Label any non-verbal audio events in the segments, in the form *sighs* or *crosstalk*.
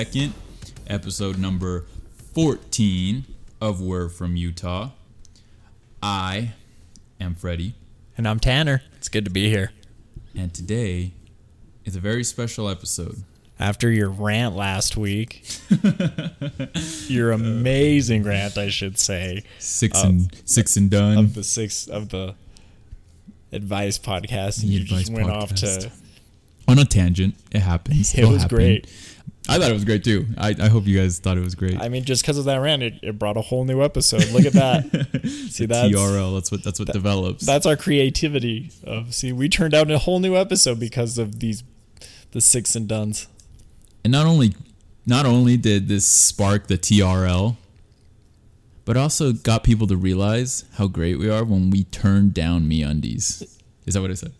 2nd, episode number 14 of Word from Utah. I am Freddie, And I'm Tanner. It's good to be here. and today is a very special episode. After your rant last week, *laughs* your amazing rant, I should say, Six and six and done. of the six of the advice podcast. The you advice just went off to. On a tangent, it happens. *laughs* It It'll was happen. great. I thought it was great too. I, I hope you guys thought it was great. I mean, just because of that rant, it, it brought a whole new episode. Look at that. *laughs* see that TRL. That's what that's what develops. that's our creativity. Of see, we turned out a whole new episode because of these, the six and duns. And not only not only did this spark the TRL, but also got people to realize how great we are when we turn down MeUndies. Is that what I said?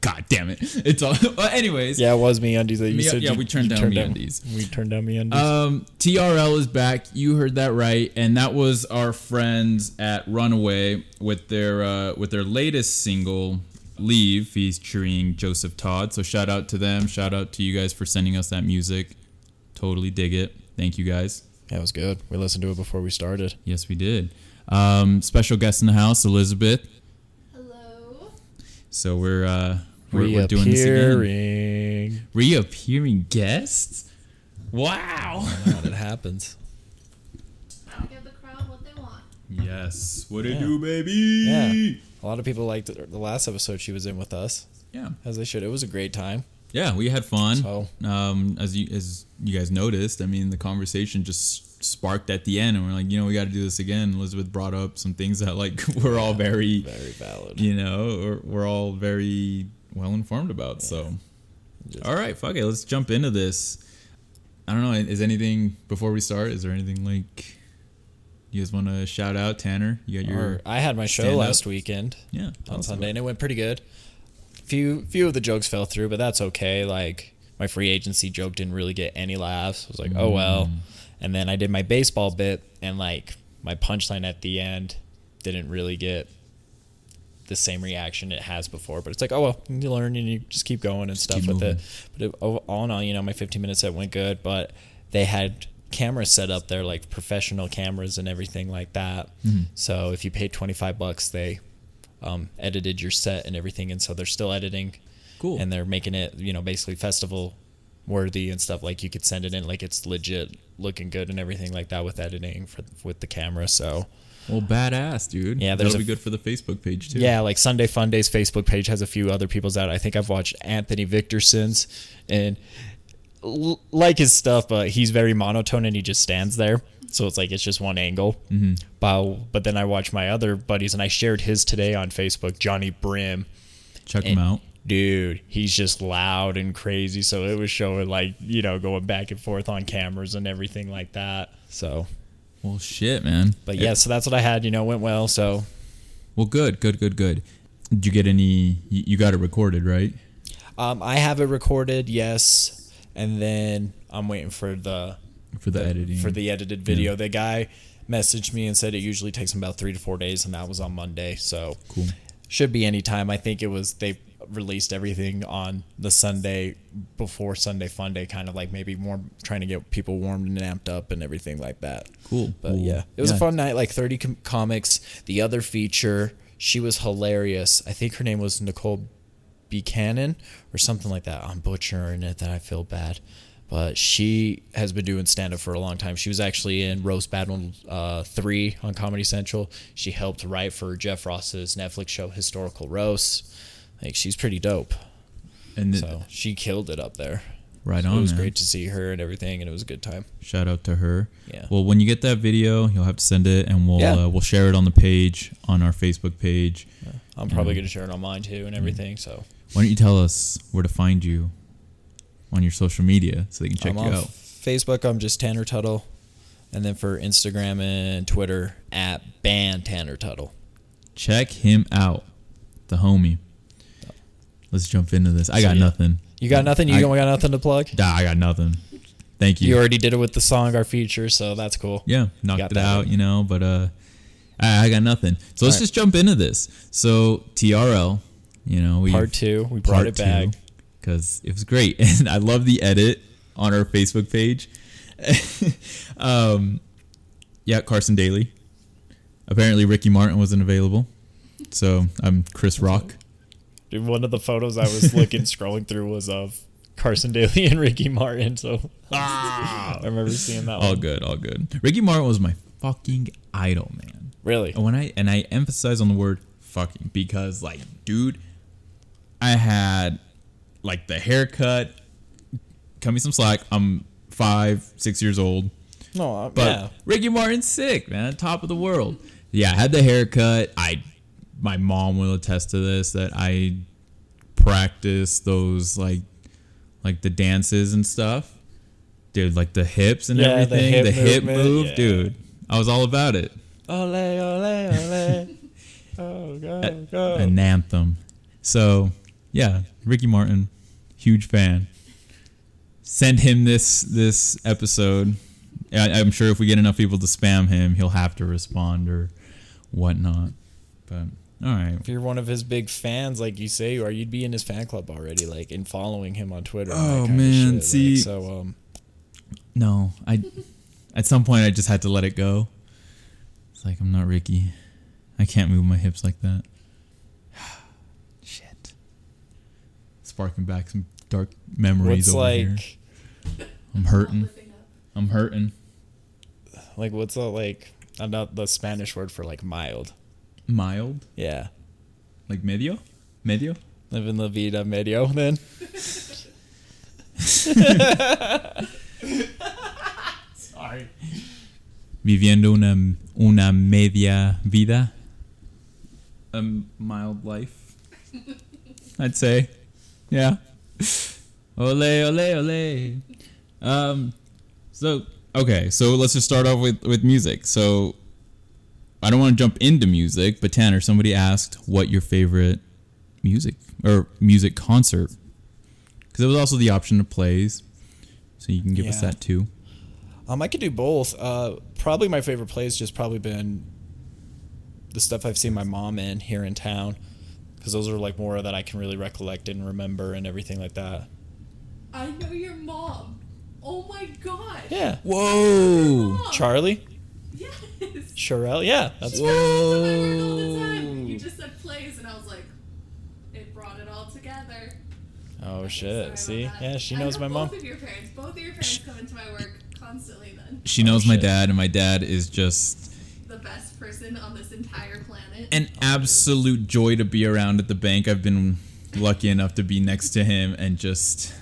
God damn it! It's all. *laughs* Well, anyways, Yeah, it was MeUndies that you Me- said. yeah, you- we turned down MeUndies. We turned down MeUndies. Um, TRL is back. You heard that right, and that was our friends at Runaway with their uh, with their latest single, "Leave," featuring Joseph Todd. So shout out to them. Shout out to you guys for sending us that music. Totally dig it. Thank you guys. That was good. We listened to it before we started. Yes, we did. Um, special guest in the house, Elizabeth. Hello. So we're uh, we're, we're doing this again. Reappearing. Reappearing guests. Wow. How it *laughs* happens. Give the crowd what they want. Yes. What it Yeah. do, baby? Yeah. A lot of people liked the last episode she was in with us, Yeah. as they should. It was a great time. Yeah, we had fun. So- Um, as you as you guys noticed, I mean, the conversation just sparked at the end, and we're like, you know, we got to do this again. Elizabeth brought up some things that like *laughs* we're all very, Very valid. you know, we're, we're all very well informed about. So, Just- all right, fuck it, let's jump into this. I don't know. Is anything before we start? Is there anything like you guys want to shout out, Tanner? You got your Or I had my show stand-up? last weekend yeah on Sunday, and it went pretty good. Few few of the jokes fell through, but that's okay. Like my free agency joke didn't really get any laughs. I was like, oh well. Mm. And then I did my baseball bit, and like my punchline at the end didn't really get the same reaction it has before. But it's like, oh well, you learn and you just keep going and stuff with moving. it. But it, all all in all, you know, my 15 minute set went good, but they had cameras set up there, like professional cameras and everything like that. Mm-hmm. So if you paid 25 bucks, they um, edited your set and everything, and so they're still editing. Cool. And they're making it, you know, basically festival worthy and stuff. Like you could send it in, like it's legit looking good and everything like that with editing for with the camera. So Well, badass, dude. Yeah, that'll a- be good for the Facebook page too. yeah, like Sunday Fun Days Facebook page has a few other people's out. I think I've watched Anthony Victorson's and l- like his stuff, but he's very monotone and he just stands there. So it's like it's just one angle. Mm-hmm. But but then I watch my other buddies and I shared his today on Facebook, Johnny Brim. check And them out. Dude, he's just loud and crazy. So it was showing like you know going back and forth on cameras and everything like that. So, Well, shit, man. but yeah, so that's what I had. You know, went well. So Well, good, good, good, good. Did you get any? You, got it recorded, right? Um, I have it recorded, yes, and then I'm waiting for the For the, editing. for the edited video. The guy messaged me and said it usually takes him about three to four days, and that was on Monday, so cool. should be any time. I think it was they released everything on the Sunday before Sunday Fun Day, kind of like maybe more trying to get people warmed and amped up and everything like that. Cool. But Cool. yeah, it was Yeah. a fun night. Like 30 com- comics. The other feature, she was hilarious. I think her name was Nicole Buchanan or something like that. I'm butchering it. That I feel bad. But she has been doing stand up for a long time. She was actually in Roast Battle uh, 3 on Comedy Central. She helped write for Jeff Ross's Netflix show Historical Roast. Like, she's pretty dope. And th- So she killed it up there. Right So on, It was man. great to see her and everything, and it was a good time. Shout out to her. Yeah. Well, when you get that video, you'll have to send it, and we'll Yeah. uh, we'll share it on the page on our Facebook page. I'm probably gonna share it on mine too and everything. So Why don't you tell us where to find you on your social media so they can check I'm you out? Facebook. I'm just Tanner Tuttle, and then for Instagram and Twitter at band Tanner Tuttle. Check him out, the homie. Let's jump into this. I So, got yeah. nothing. You got nothing? You I- don't got nothing to plug? Nah, I got nothing. Thank you. You already did it with the song, our feature, so that's cool. yeah, knocked got it out, one. you know. But uh, I, I got nothing. So let's Alright. just jump into this. So TRL, you know, we Part two, we brought it back. because it was great, *laughs* and I love the edit on our Facebook page. *laughs* um, yeah, Carson Daly. Apparently, Ricky Martin wasn't available, so I'm Chris Rock. Dude, one of the photos I was looking *laughs* scrolling through was of Carson Daly and Ricky Martin. So I remember seeing that All one. good, all good. Ricky Martin was my fucking idol, man. Really? And when I and I emphasize on the word fucking because like, dude, I had like the haircut. Cut me some slack. I'm five, six years old. No, uh, But yeah. Ricky Martin's sick, man. Top of the world. Yeah, I had the haircut. I my mom will attest to this that I practiced those like like the dances and stuff. Dude, like the hips and Yeah, the everything. hip the hip move, yeah. dude. I was all about it. Ole, ole, ole. Oh, *laughs* go, go. An anthem. So yeah, Ricky Martin, huge fan. Send him this this episode. I, I'm sure if we get enough people to spam him, he'll have to respond or whatnot. But all right. If you're one of his big fans, like you say you are, you'd be in his fan club already, like, and following him on Twitter. Oh, man, shit, like, see- so, um, No, I. At some point, I just had to let it go. It's like I'm not Ricky. I can't move my hips like that. *sighs* Shit. Sparking back some dark memories what's over like, here. I'm hurting. I'm hurting. like, what's the, like, uh, not the Spanish word for, like, mild? Mild, Yeah. like medio, medio. Living la vida medio, then. *laughs* Sorry. Viviendo una una media vida. A mild life. I'd say, yeah. Ole ole ole. Um, so okay, so let's just start off with with music. So I don't want to jump into music, but Tanner, somebody asked what your favorite music or music concert because it was also the option of plays, so you can give us that too. Um, I could do both. Uh, probably my favorite play has just probably been the stuff I've seen my mom in here in town, because those are like more that I can really recollect and remember and everything like that. I know your mom. Oh my god. Yeah, Whoa! Mom. Charlie, Yes. Sherelle, yeah, that's She comes to my work all the time. Whoa. You just said plays, and I was like, it brought it all together. oh Sorry shit. See, yeah, she knows know my mom. Both of your parents. Both of your parents come into my work constantly. Then She knows oh, my dad, and my dad is just the best person on this entire planet. an absolute joy to be around at the bank. I've been lucky enough to be next to him and just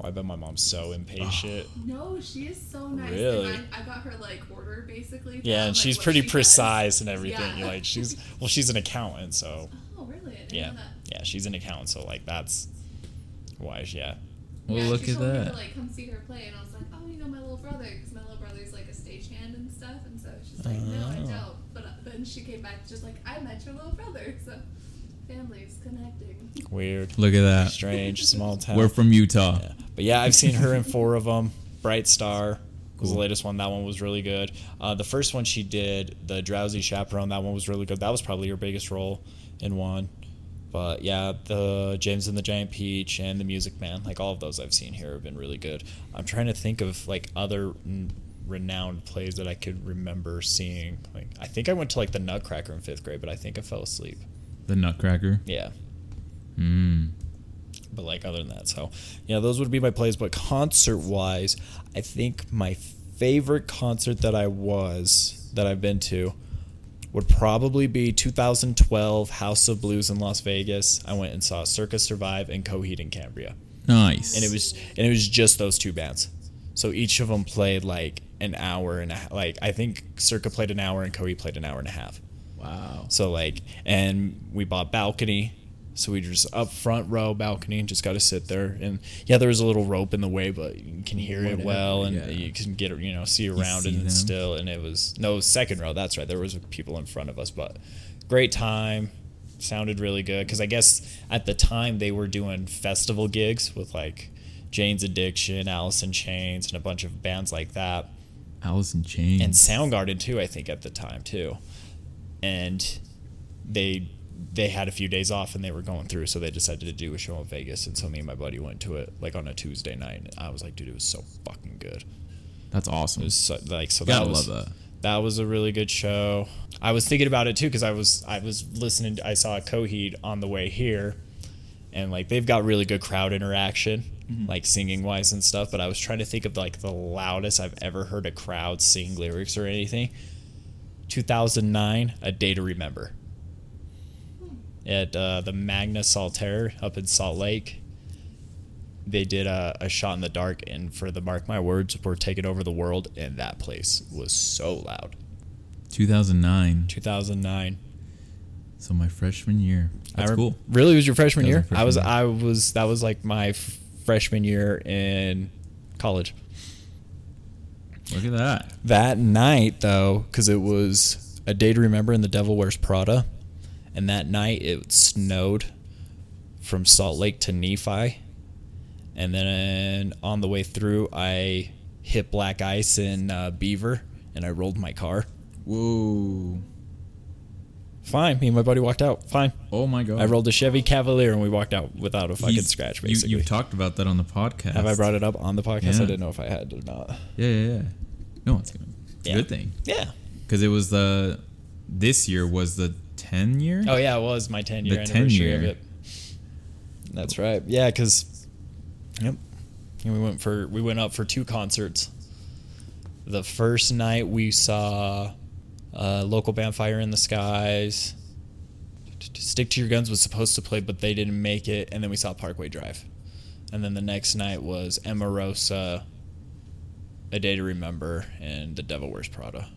Oh, I bet my mom's so impatient. no, she is so nice. Really? And I, I got her like order basically. Yeah, and like, she's pretty she does. precise and everything. Yeah. Like she's *laughs* well, she's an accountant, so Oh really? I didn't yeah, know that. yeah, she's an accountant, so like that's why. she- Yeah, well, yeah, look she at told Me that. to, like come see her play, and I was like, oh, you know my little brother, because my little brother's like a stagehand and stuff, and so she's like, no, I Oh. don't. But uh, then she came back just like, I met your little brother, *laughs* so families connecting. weird, Look at that. strange, small town. We're from Utah. Yeah. But yeah, I've seen her in *laughs* four of them. Bright Star was the latest one. That one was really good. Uh, the first one she did, the Drowsy Chaperone, that one was really good. That was probably her biggest role in one. But yeah, the James and the Giant Peach and the Music Man, like all of those I've seen here have been really good. I'm trying to think of like other mm, renowned plays that I could remember seeing. Like I think I went to like the Nutcracker in fifth grade, but I think I fell asleep. The Nutcracker. Yeah. Mm. But like other than that so yeah those would be my plays but concert wise i think my favorite concert that i was that i've been to would probably be 2012 house of blues in las vegas i went and saw Circa Survive and coheed and cambria Nice. and it was and it was just those two bands. So each of them played like an hour and a like I think Circa played an hour and Coheed played an hour and a half. wow. So like, and we bought balcony. So we just up front row balcony and just got to sit there. And yeah, there was a little rope in the way, but you can hear it well and yeah. you can get you know see around see and them. still. And it was no second row. That's right. There was people in front of us, but great time. Sounded really good because I guess at the time they were doing festival gigs with like Jane's Addiction, Alice in Chains, and a bunch of bands like that Alice in Chains. and Soundgarden too. I think at the time too, and they they had a few days off and they were going through, so they decided to do a show in Vegas. And so me and my buddy went to it like on a Tuesday night. And I was like, dude, it was so fucking good. That's awesome. It was so, like so Gotta that was love that. that was a really good show. I was thinking about it too because I was I was listening. I saw a Coheed on the way here, and like they've got really good crowd interaction, mm-hmm. like singing wise and stuff. But I was trying to think of like the loudest I've ever heard a crowd sing lyrics or anything. 2009, A Day to Remember. At uh, the Magna Saltair up in Salt Lake, they did a, a shot in the dark, and for the Mark My Words, we're taking over the world, and that place was so loud. 2009. 2009. So my freshman year. That's I rem- cool. Really, was your freshman That year? my freshman I was. year. I was. That was like my f- freshman year in college. Look at that. That night, though, because it was a day to remember in The Devil Wears Prada, and that night it snowed from Salt Lake to Nephi, and then on the way through, I hit black ice in uh, Beaver, and I rolled my car. Whoa. Fine, me and my buddy walked out. Fine. Oh my god. I rolled a Chevy Cavalier, and we walked out without a fucking He's- scratch. Basically, You, talked about that on the podcast. have I brought it up on the podcast? Yeah. I didn't know if I had or not. Yeah, yeah, yeah. No, it's, it's Yeah. a good thing Yeah. because it was the this year was the 10 year. Oh yeah, it was my ten year The 10 anniversary of year. it. That's right. Yeah, because yep, and we went for we went up for two concerts. The first night we saw uh, local band Fire in the Skies. Stick to Your Guns was supposed to play, but they didn't make it. And then we saw Parkway Drive. And then the next night was Emarosa, A Day to Remember, and The Devil Wears Prada.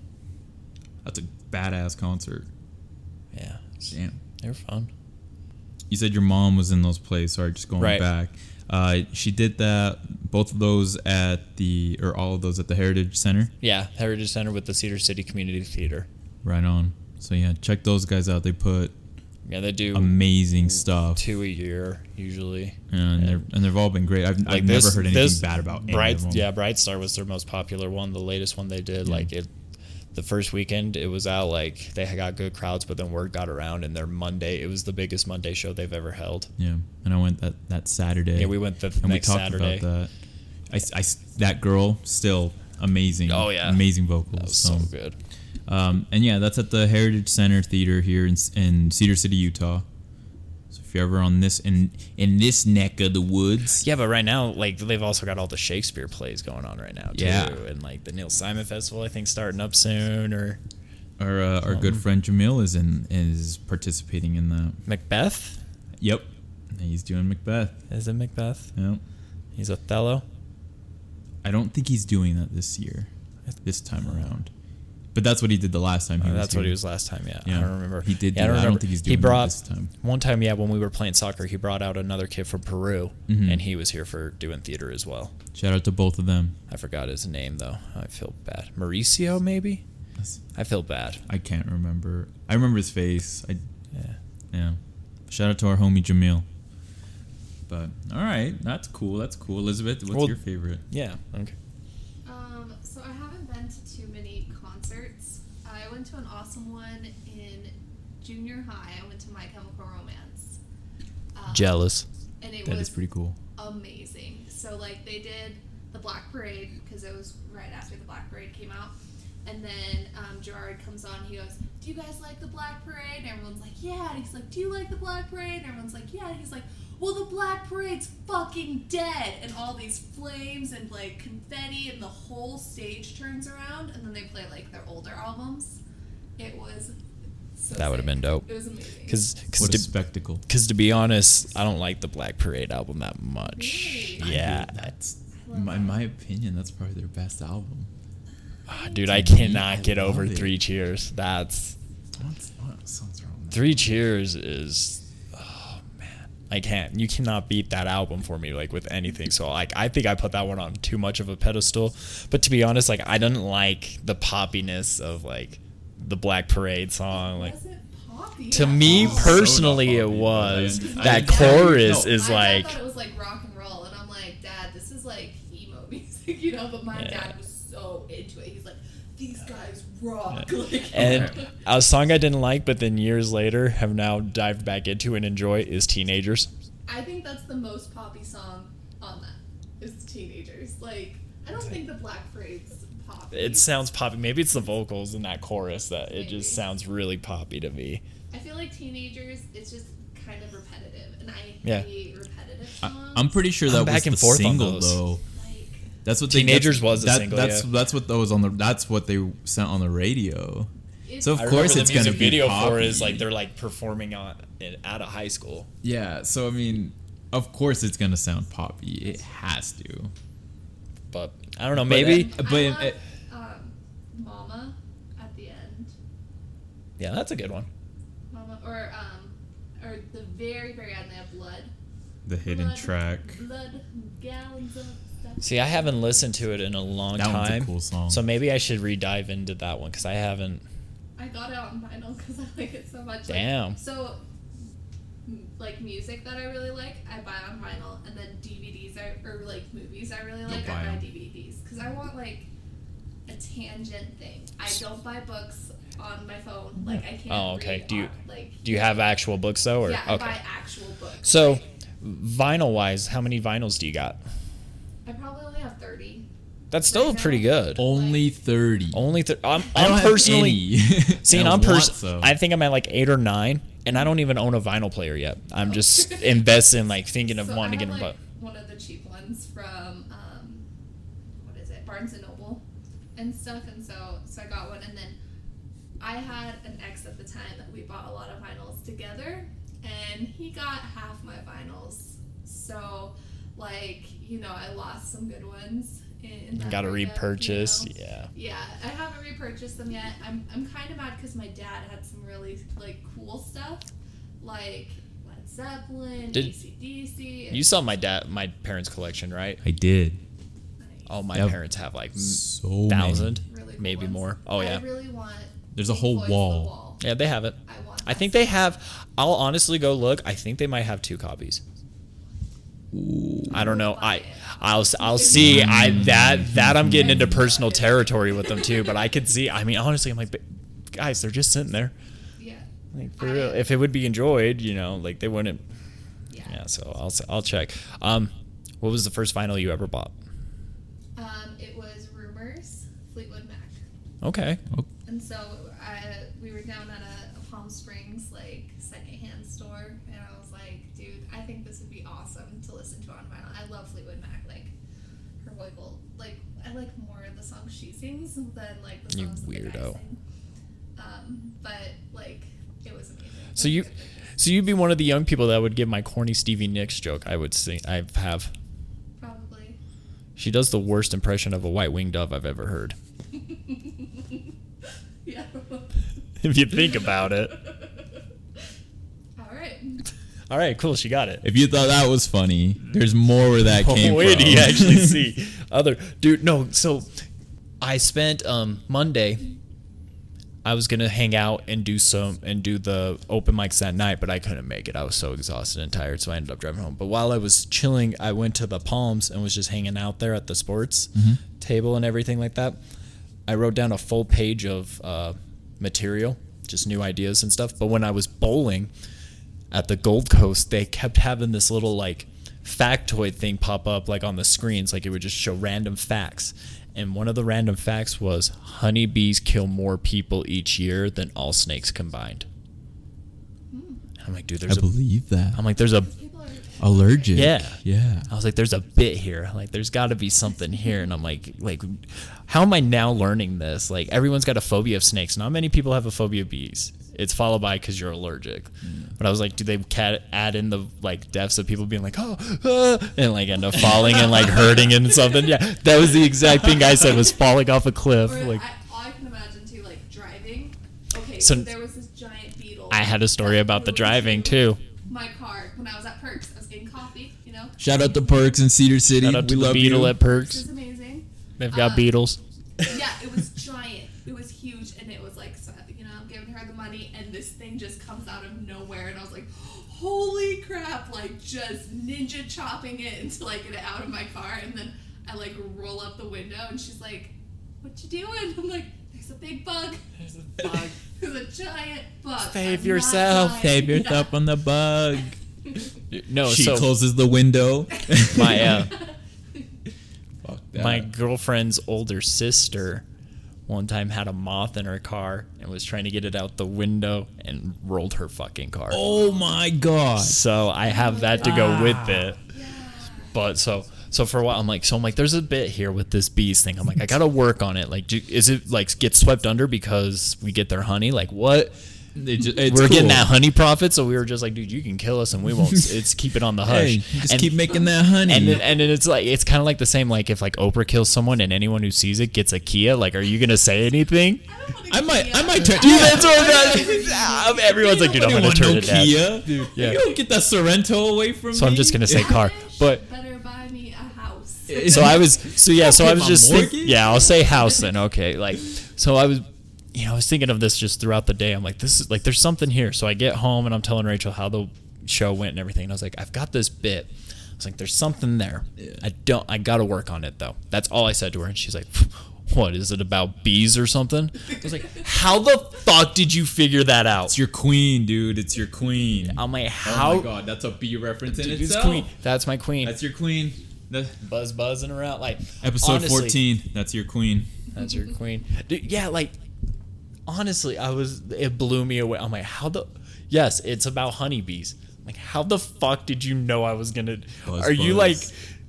That's a badass concert. Yeah, Damn. they were fun. You said your mom was in those plays. Sorry, just going Right. back. Uh, she did that. Both of those at the, or all of those at the Heritage Center. Yeah, Heritage Center with the Cedar City Community Theater. Right on. So yeah, check those guys out. They put Yeah, they do amazing stuff, two a year usually. and they're and they've all been great. I've, I've never heard anything bad about any Bright. of them. Yeah, Bright Star was their most popular one, the latest one they did. Yeah. Like it, the first weekend it was out. Like they had got good crowds, but then word got around, and their Monday it was the biggest Monday show they've ever held. Yeah, and I went that that Saturday. Yeah, we went the and next we talked Saturday. about that. I, I that girl still amazing. Oh, yeah. amazing vocals. That was so good. Um, and yeah, that's at the Heritage Center Theater here in, in Cedar City, Utah. If you're ever on this in in this neck of the woods, Yeah, but right now, like they've also got all the Shakespeare plays going on right now too, Yeah. and like the Neil Simon Festival, I think starting up soon, or our uh, our good friend Jamil is in is participating in that. Macbeth. Yep, he's doing Macbeth. Is it Macbeth? Yep. He's Othello. I don't think he's doing that this year, this time around. But that's what he did the last time. He was that's what he was last time. Yeah, Yeah, I don't remember. he did Yeah, do that. I don't remember. think he's He doing that brought this time. one time. Yeah, when we were playing soccer, he brought out another kid from Peru, Mhm. and he was here for doing theater as well. Shout out to both of them. I forgot his name though. I feel bad. Mauricio, maybe. I feel bad. I can't remember. I remember his face. I Yeah. yeah. Shout out to our homie Jamil. But all right, that's cool. That's cool. Elizabeth, what's Well- your favorite? Yeah. Okay. Um, so I haven't been to too many concerts. I went to an awesome one in junior high. I went to My Chemical Romance. Um, Jealous. And it That was is pretty cool. amazing. So like they did the Black Parade because it was right after the Black Parade came out, and then um, Gerard comes on. He goes, "Do you guys like the Black Parade?" And everyone's like, "Yeah." And he's like, "Do you like the Black Parade?" And everyone's like, "Yeah." And he's like, "Well, the Black Parade's fucking dead!" And all these flames and like confetti, and the whole stage turns around, and then they play like their older albums. It was So That would've been dope. It was amazing. Because What a to, spectacle. cause to be honest, I don't like the Black Parade album that much. Really? Yeah, That's love in that. my opinion. That's probably their best album. Ah, dude, I To me, cannot I get over it. Three Cheers. That's What's, what songs are on that? Three Cheers is. Oh man, I can't. You cannot beat that album for me like with anything. So like, I think I put that one on too much of a pedestal. But to be honest, like I didn't like the poppiness of like the Black Parade song. Like was it poppy? to at me all? personally, So it was. I- That I- chorus no, is My like. dad thought it was like rock and roll, and I'm like, Dad, this is like emo *laughs* music, you know. But my Yeah. dad was so into it. He's like, these guys rock. *laughs* Like, And a song I didn't like, but then years later have now dived back into and enjoy is Teenagers. I think that's the most poppy song on that. Is teenagers. Like, I don't think the Black Parade's poppy. It sounds poppy. Maybe it's the vocals in that chorus that it just sounds really poppy to me. I feel like teenagers. It's just kind of repetitive, and I Yeah. hate repetitive I, songs. I'm pretty sure that I'm was back and the forth single though. like. That's what they, Teenagers that's, was a that, single, That's yeah. that's what that was on the. That's what they sent on the radio. It's, So of I course it's gonna music be video for poppy. is like they're like performing on at a high school. Yeah. So I mean, of course it's gonna sound poppy. It has to. But I don't know, maybe But, I uh, love, um, Mama at the end. Yeah, that's a good one. Mama, or um, or the very very end. They have blood. the hidden blood, track. Blood, gallons of stuff. See, I haven't listened to it in a long That one's a time. cool song. So maybe I should re-dive into that one because I haven't. I got it on vinyl because I like it so much. Like, Damn. so, m- like music that I really like, I buy on vinyl, and then DVDs I, or like movies I really like, buy I buy 'em. DVDs because I want like a tangent thing. I don't buy books on my phone. Mm-hmm. Like I can't. Oh, okay. read Do you- on- like? Do you have actual books though, or Yeah, I okay? buy actual books. So, vinyl wise, how many vinyls do you got? I probably only have thirty. That's still Right pretty good. Only thirty. Only th- I'm, I don't I'm personally *laughs* seeing. I I'm want pers- I think I'm at like eight or nine, and I don't even own a vinyl player yet. I'm just investing, like thinking of So wanting to get like, one of the cheap ones from um, what is it, Barnes and Noble, and stuff. And so, so I got one, and then I had an ex at the time that we bought a lot of vinyls together, and he got half my vinyls. So, like, you know, I lost some good ones. In, in got to breakup, you repurchase. know? Yeah. Yeah, I haven't repurchased them yet. I'm, I'm kind of mad because my dad had some really like cool stuff, like Led Zeppelin, Did- ACDC. and- You saw my dad, my parents' collection, right? I did. Nice. Oh, my Yep. parents have like m- So many. thousand, Really cool maybe ones. more. Oh yeah, I really want. There's a whole Floyd's The wall. yeah, they have it. I want. I that think they have. I'll honestly go look. I think they might have two copies. Ooh. I don't know. I I'll I'll see. I that that I'm getting into personal territory with them too. But I could see. I mean, honestly, I'm like, guys, they're just sitting there. Yeah. Like for real. If it would be enjoyed, you know, like they wouldn't. Yeah. Yeah. So I'll s- I'll check. Um, what was the first vinyl you ever bought? Um, it was Rumors, Fleetwood Mac, Okay. and so I, we were down at a, a Palm Springs like secondhand store, and I was like, dude, I think this would be awesome to listen to on vinyl. I love Fleetwood Mac, like her vocal, like I like more of the songs she sings than like the You songs that the weirdo. Um, but like it was amazing. So you, so you'd be one of the young people that would give my corny Stevie Nicks joke. I would sing. I have. probably. She does the worst impression of a white winged dove I've ever heard. *laughs* yeah. *laughs* If you think about it. *laughs* All right. All right, cool. She got it. If you thought that was funny, there's more where that came Oh, wait, from. do you actually see other dude? No, so I spent um Monday. I was gonna hang out and do some and do the open mics that night, but I couldn't make it. I was so exhausted and tired, so I ended up driving home. But while I was chilling, I went to the Palms and was just hanging out there at the sports table and everything like that. I wrote down a full page of uh, material, just new ideas and stuff. But when I was bowling, at the Gold Coast, they kept having this little like factoid thing pop up like on the screens, like it would just show random facts. And one of the random facts was honeybees kill more people each year than all snakes combined. And I'm like, dude, I there's a believe that. I'm like, there's a Allergic. Yeah. Yeah. I was like, there's a bit here. Like, there's got to be something here. And I'm like, like, how am I now learning this? Like, everyone's got a phobia of snakes. Not many people have a phobia of bees. It's followed by because you're allergic. But I was like, do they cat- add in the like deaths of people being like, oh, ah, and like end up falling and like hurting and something? Yeah, that was the exact thing I said was falling off a cliff. Or Like, I, all I can imagine too, like driving. Okay, So- so, there was this giant beetle. I had a story about the driving too. My car when I was at Perks, I was getting coffee. You know, Shout out to Perks in Cedar City. Shout out to we the love beetle you. at this Perks. is amazing. They've got uh, beetles. yeah, it was giant. It was huge, and it was like, so, you know, I'm giving her the money, and this thing just comes out of nowhere, and I was like, holy crap! Like just ninja chopping it *laughs* until I get it out of my car, and then I like roll up the window, and she's like, "What you doing?" *laughs* I'm like, "There's a big bug. *laughs* There's a bug. There's a giant bug. Save I'm yourself. Save yourself on the bug. No, she so closes the window. my uh, Fuck that. my girlfriend's older sister one time had a moth in her car and was trying to get it out the window and rolled her fucking car. oh my god. So I have that to go with ah. it. Yeah. But so so for a while I'm like so I'm like there's a bit here with this bees thing. I'm like I got to work on it. Like do, is it like get swept under because we get their honey? Like what? It ju- it's we're getting that honey profit, so we were just like, dude, you can kill us and we won't. it's keep it on the hush. Hey, just And- keep making that honey. And then, and then it's like it's kind of like the same like if like Oprah kills someone and anyone who sees it gets a Kia. Like, are you gonna say anything? I, don't wanna I might, Kia. I might turn. Dude, that's what that, Everyone's like, dude, I'm gonna want turn no it down. Kia. Dude, Yeah. You don't get that Sorento away from So me. So I'm just gonna say car, *laughs* but better buy me a house. so I was so yeah so I was just think, yeah I'll say house then okay like so I was you know I was thinking of this just throughout the day I'm like this is like there's something here so I get home and I'm telling Rachel how the show went and everything and I was like I've got this bit I was like there's something there Yeah. I don't I gotta work on it though that's all I said to her and she's like *laughs* what is it about bees or something I was like how the fuck did you figure that out It's your queen, dude. It's your queen. I'm like how? oh my god, that's a bee reference in Dude, itself. queen that's my queen That's your queen. The, buzz buzzing around like episode honestly, 14. That's your queen. That's your queen. Dude, yeah, like honestly, I was it blew me away. I'm like, how the Yes, it's about honeybees. I'm like, how the fuck did you know I was gonna Buzz, Are you like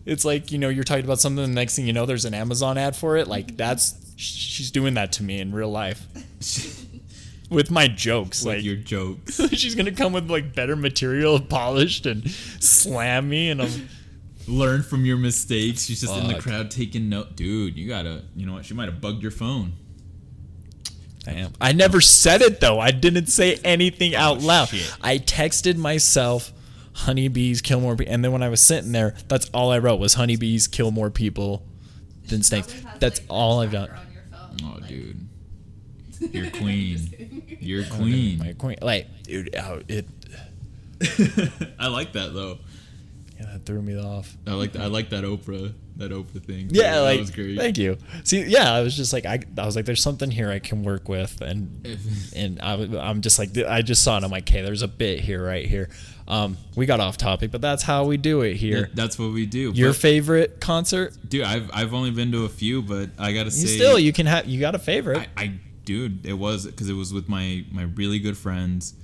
it's like, you know, you're talking about something, the next thing you know, there's an Amazon ad for it. Like that's she's doing that to me in real life. *laughs* With my jokes. With like your *laughs* jokes. she's gonna come with like better material *laughs* polished and slam me and I'm Learn from your mistakes. She's just in the crowd taking note. Dude, you gotta, you know what? She might have bugged your phone. Damn. I never said it though. I didn't say anything oh, out loud. Oh, shit. I texted myself, honeybees kill more people. And then when I was sitting there, that's all I wrote was honeybees kill more people than snakes. That's like, all I've done. tracker on your phone, Oh, like- dude. *laughs* You're queen. You're oh, queen. My queen, like, dude, oh, it, *laughs* I like that though. Yeah, that threw me off. I like I like that Oprah that Oprah thing. Yeah, that like, was great. thank you. See, yeah, I was just like, I, I was like, there's something here I can work with, and *laughs* and I, I'm just like, I just saw it. I'm like, okay, there's a bit here, right here. Um, we got off topic, but that's how we do it here. That- that's what we do. Your But, favorite concert? dude, I've I've only been to a few, but I gotta say, still, you can have, you got a favorite. I, I dude, it was because it was with my my really good friends.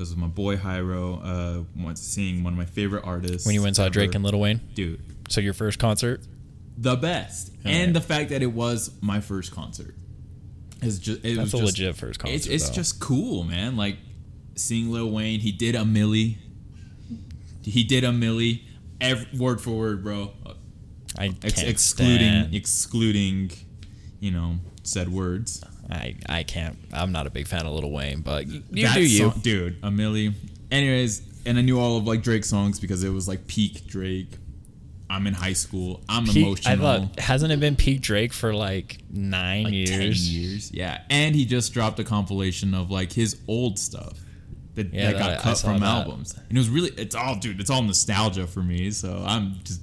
It was my boy Hyro. Uh, seeing one of my favorite artists. when you went and saw Drake and Lil Wayne. dude, So your first concert? the best, and the fact that it was my first concert is just it That's was a just, legit first concert. It's, it's just cool, man. Like seeing Lil Wayne, he did a Milli. He did a Milli, every, word for word, bro. I can't Ex- excluding stand- excluding, you know, said words. I I can't. I'm not a big fan of Little Wayne, but you, you That do you. song- dude. A Milli. Anyways, and I knew all of like Drake songs because it was like peak Drake. I'm in high school. I'm Peak, emotional. I thought hasn't it been peak Drake for like nine like years? 10 years. Yeah. And he just dropped a compilation of like his old stuff that, Yeah, that got I cut saw from that. albums. And it was really, it's all, dude, it's all nostalgia for me. So I'm just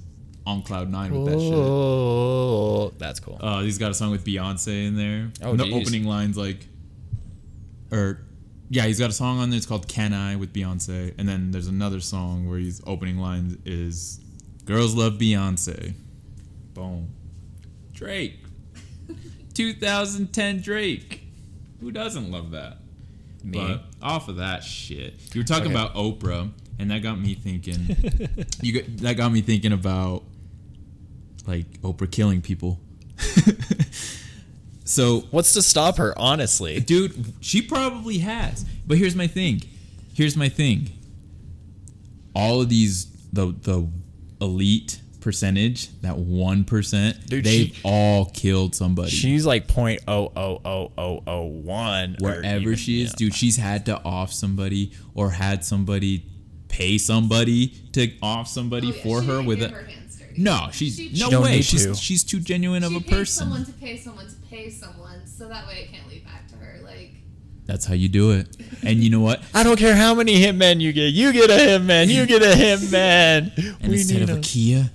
on cloud nine with that shit. Oh, that's cool. Uh, he's got a song with Beyonce in there. Oh, the geez. opening lines like, or yeah, he's got a song on there. It's called "Can I" with Beyonce, and then there's another song where his opening lines is "Girls love Beyonce." Boom. Drake. *laughs* 2010 Drake. Who doesn't love that? Me. But off of that shit, you were talking Okay. about Oprah, and that got me thinking. *laughs* you got, that got me thinking about like Oprah killing people. *laughs* so, What's to stop her, honestly? dude, she probably has. But here's my thing. Here's my thing. All of these the the elite percentage, that one percent, Dude, they've she- all killed somebody. She's like point oh oh oh oh oh one or wherever even, she is, yeah. dude, she's had to off somebody or had somebody pay somebody to off somebody Oh, yeah, for she her didn't with get a her hands dirty. No, she's She- no She don't way. need She's to. she's too genuine of she a paid person. someone to pay someone to pay someone, so that way it can't lead back to her. Like, That's how you do it. And you know what? *laughs* I don't care how many hitmen you get. You get a hitman. You get a hitman. *laughs* And We instead of a a- Kia,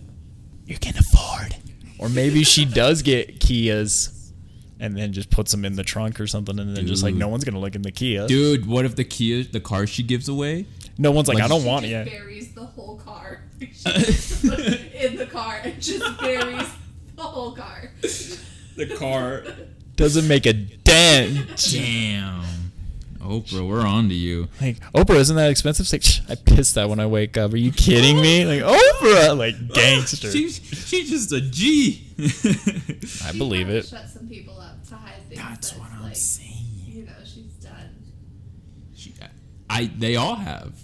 you can afford. or maybe she does get Kias, and then just puts them in the trunk or something, and then just like Dude. no one's gonna look in the Kia. Dude, what if the Kia, the car she gives away? no one's like, Like, I don't want it yet. buries the whole car. *laughs* She just put it in the car and just buries the whole car. The car. *laughs* Doesn't make a dent. Damn. Oprah, we're on to you. Like Oprah, isn't that expensive? It's like, "Shh, I piss that when I wake up. Are you kidding me? Like *laughs* Oprah, like gangster. She's she's just a G. I believe it. Shut some people up to hide things. That's that, what I'm like, saying. You know, she's done. She, I they all have.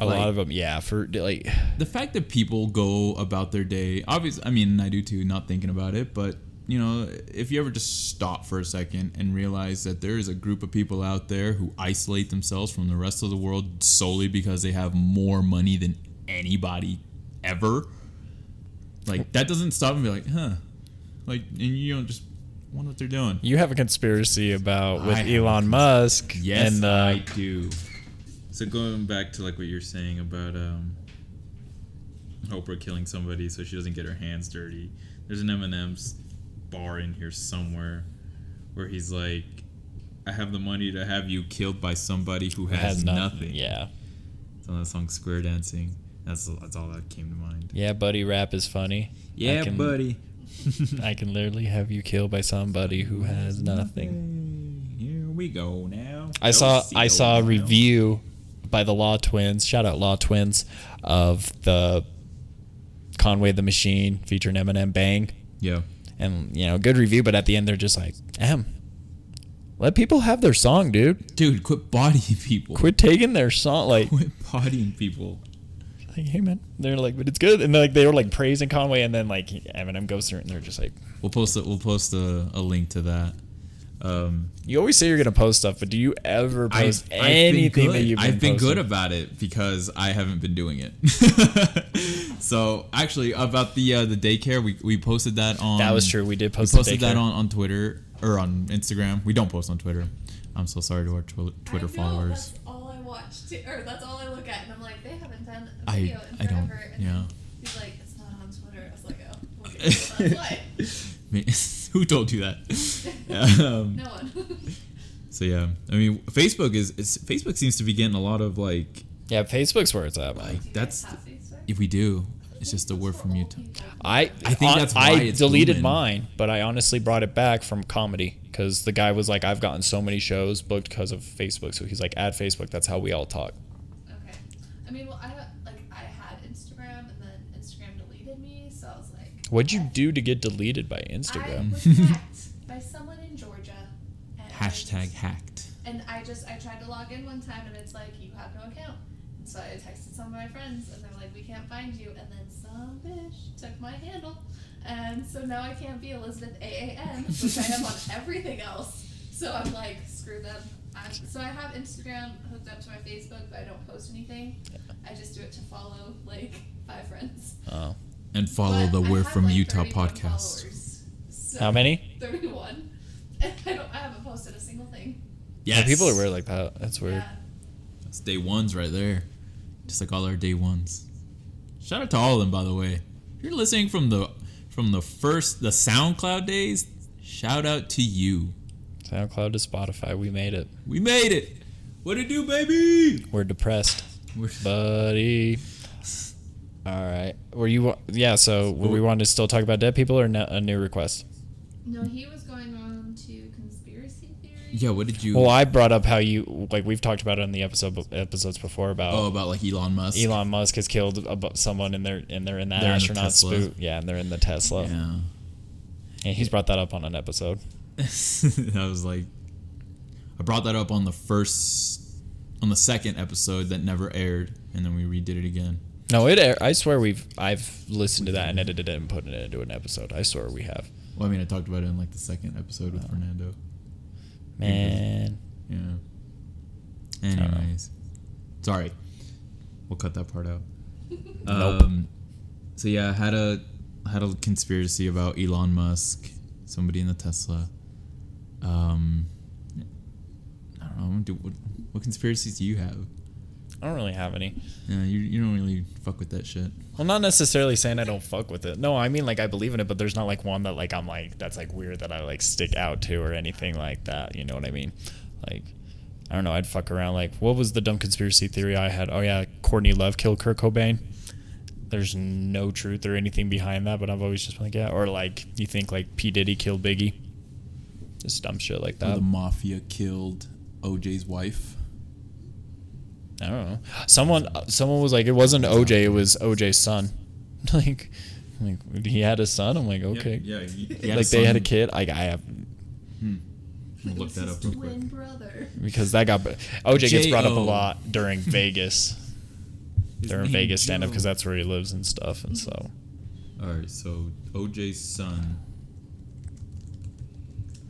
A like- lot of them, yeah. For like, *sighs* the fact that people go about their day obviously i mean i do too not thinking about it but you know if you ever just stop for a second and realize that there is a group of people out there who isolate themselves from the rest of the world solely because they have more money than anybody ever like that doesn't stop and be like huh like and you don't just wonder what they're doing you have a conspiracy about with I Elon Musk Yes, and uh, I do. So going back to like what you're saying about um, Oprah killing somebody so she doesn't get her hands dirty. There's an Eminem's bar in here somewhere where he's like, "I have the money to have you killed by somebody who has, has nothing." Yeah, It's on that song "Square Dancing." That's that's all that came to mind. yeah. Buddy rap is funny. Yeah, can, buddy. *laughs* I can literally have you killed by somebody who has nothing. Here we go now. I saw I saw a now. review by the Law Twins. Shout out Law Twins of the Conway the Machine featuring Eminem Bang. Yeah. and you know good review but at the end they're just like em let people have their song dude Dude, quit bodying people. quit taking their song like, Quit bodying people. like hey man they're like but it's good and like they were like praising conway and then like eminem goes through and they're just like We'll post it. We'll post a, a link to that. Um, you always say you're gonna post stuff but do you ever post I've, I've anything that you've been I've been good about it because I haven't been doing it. *laughs* so actually, about the uh, the daycare, we, we posted that on. that was true we did post the posted that on, on Twitter or on Instagram. We don't post on Twitter. I'm so sorry to our tw- Twitter I know, followers. That's all I watch, to, or that's all I look at, and I'm like, they haven't done a I- video in I don't- forever. Yeah. He's like, it's not on Twitter. I was like, oh, okay, well, that's *laughs* why. I mean, Who told you that? *laughs* um, No one. *laughs* so yeah, I mean, Facebook is, is Facebook seems to be getting a lot of like yeah facebook's where it's at man. Do you that's have if we do, it's just a word from you. I I think hon- that's why I it's deleted booming. mine, but I honestly brought it back from comedy because the guy was like, "I've gotten so many shows booked because of Facebook." So he's like, "Add Facebook. That's how we all talk." Okay. I mean, well, I like I had Instagram, and then Instagram deleted me, so I was like, What'd you do to get deleted by I Instagram? was hacked by someone in Georgia. And Hashtag just- hacked. And I just I tried to log in one time, and it's like you have no account. And so I texted some of my friends, and they're like, we can't find you. And then some bitch took my handle, and so now I can't be Elizabeth AAN, which I am on *laughs* everything else. So I'm like, screw them. i so I have Instagram hooked up to my Facebook, but I don't post anything. I just do it to follow like five friends. Oh, And follow But the We're From like, Utah podcast. So how many? 31. *laughs* And I don't. I haven't posted a single thing. Yeah, people are weird like that. That's weird. Yeah. That's day ones right there. Just like all our day ones. Shout out to all of them, by the way. If you're listening from the from the first the SoundCloud days, shout out to you. SoundCloud to Spotify, we made it. We made it. What it do, baby? We're depressed, We're, buddy. All right. Were you? Yeah. So, were we wanted to still talk about dead people or no, a new request? No, he was going on to conspiracy theories. Yeah, what did you? Well, I brought up how you like we've talked about it in the episode episodes before about oh, about like Elon Musk. Elon Musk has killed a, someone and they're and they're in that They're astronaut Tesla. spook. Yeah, and they're in the Tesla. Yeah. And he's brought that up on an episode. *laughs* I was like, I brought that up on the first, on the second episode that never aired, and then we redid it again. No, it. air- I swear we've I've listened to that and edited it and put it into an episode. I swear we have. Well, I mean, I talked about it in like the second episode with Fernando. Man, Yeah. Anyways, sorry, we'll cut that part out. *laughs* Nope. Um, so yeah, I had a had a conspiracy about Elon Musk, somebody in the Tesla. Um, I don't know. Do, what, what conspiracies do you have? I don't really have any. Yeah, you, you don't really fuck with that shit. Well, not necessarily saying I don't fuck with it. No, I mean like I believe in it, but there's not like one that like I'm like that's like weird that I like stick out to or anything like that. You know what I mean? Like I don't know. I'd fuck around. Like what was the dumb conspiracy theory I had? Oh yeah, Courtney Love killed Kurt Cobain. There's no truth or anything behind that, but I've always just been like yeah. Or like you think like P Diddy killed Biggie. Just dumb shit like Or that. the mafia killed OJ's wife. I don't know. Someone someone was like, it wasn't OJ, it was OJ's son. *laughs* like, like he had a son. I'm like, okay. Yeah, like they had a kid. Like I have hmm. We'll look that up real quick. twin brother. because that got OJ gets brought up a lot during *laughs* Vegas. His during name Vegas stand up because that's where he lives and stuff. And so All right, so OJ's son.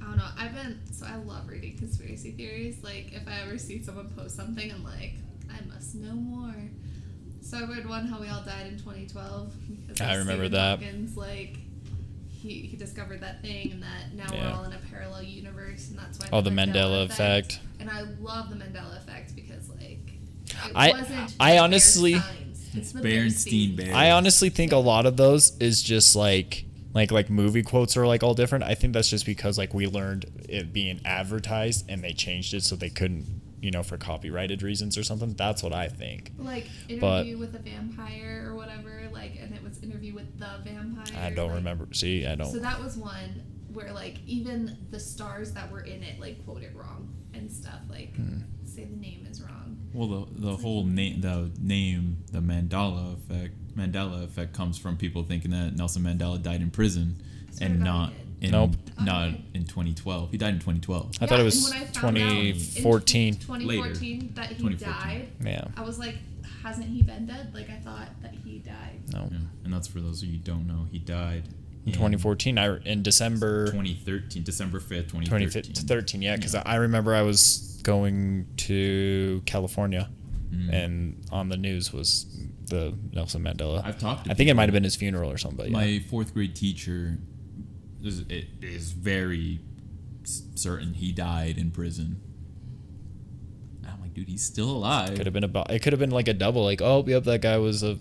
I don't know. I've been so I love reading conspiracy theories. Like if I ever see someone post something, I'm like, I must know more. So I read one how we all died in 2012. because I remember Stephen that. Hawking's, like he, he discovered that thing, and that now Yeah. we're all in a parallel universe, and that's why. Oh, the Mandela effect. And I love the Mandela effect because like it I- wasn't. I honestly- bare. It's the Berenstein bare Bears. I honestly think a lot of those is just like like like movie quotes are like all different. I think that's just because like we learned it being advertised and they changed it so they couldn't you know for copyrighted reasons or something. That's what I think. like But- interview with a vampire or whatever, like, and it was interview with the vampire. I don't like- remember. See, I don't. So that was one where like even the stars that were in it like quoted wrong and stuff like Hmm. say the name is wrong. Well, the the whole name, the name, the Mandela effect, Mandela effect comes from people thinking that Nelson Mandela died in prison, and not thought in Nope. not Okay. in 2012. He died in 2012. I thought it and was when I found out in 2014. 2014 that he 2014. died. Yeah. I was like, hasn't he been dead? Like I thought that he died. No. Yeah, and that's for those of you who don't know. He died In 2014, I in December 2013, December 5th, 2013. 2013. Yeah, because I remember I was going to California, Mm. and on the news was the Nelson Mandela. I've talked to I think it might have been his funeral or something. But yeah. My fourth grade teacher is, it is very certain he died in prison. I'm like, dude, he's still alive. could have been about. It could have been like a double. Like, oh, yep, that guy was a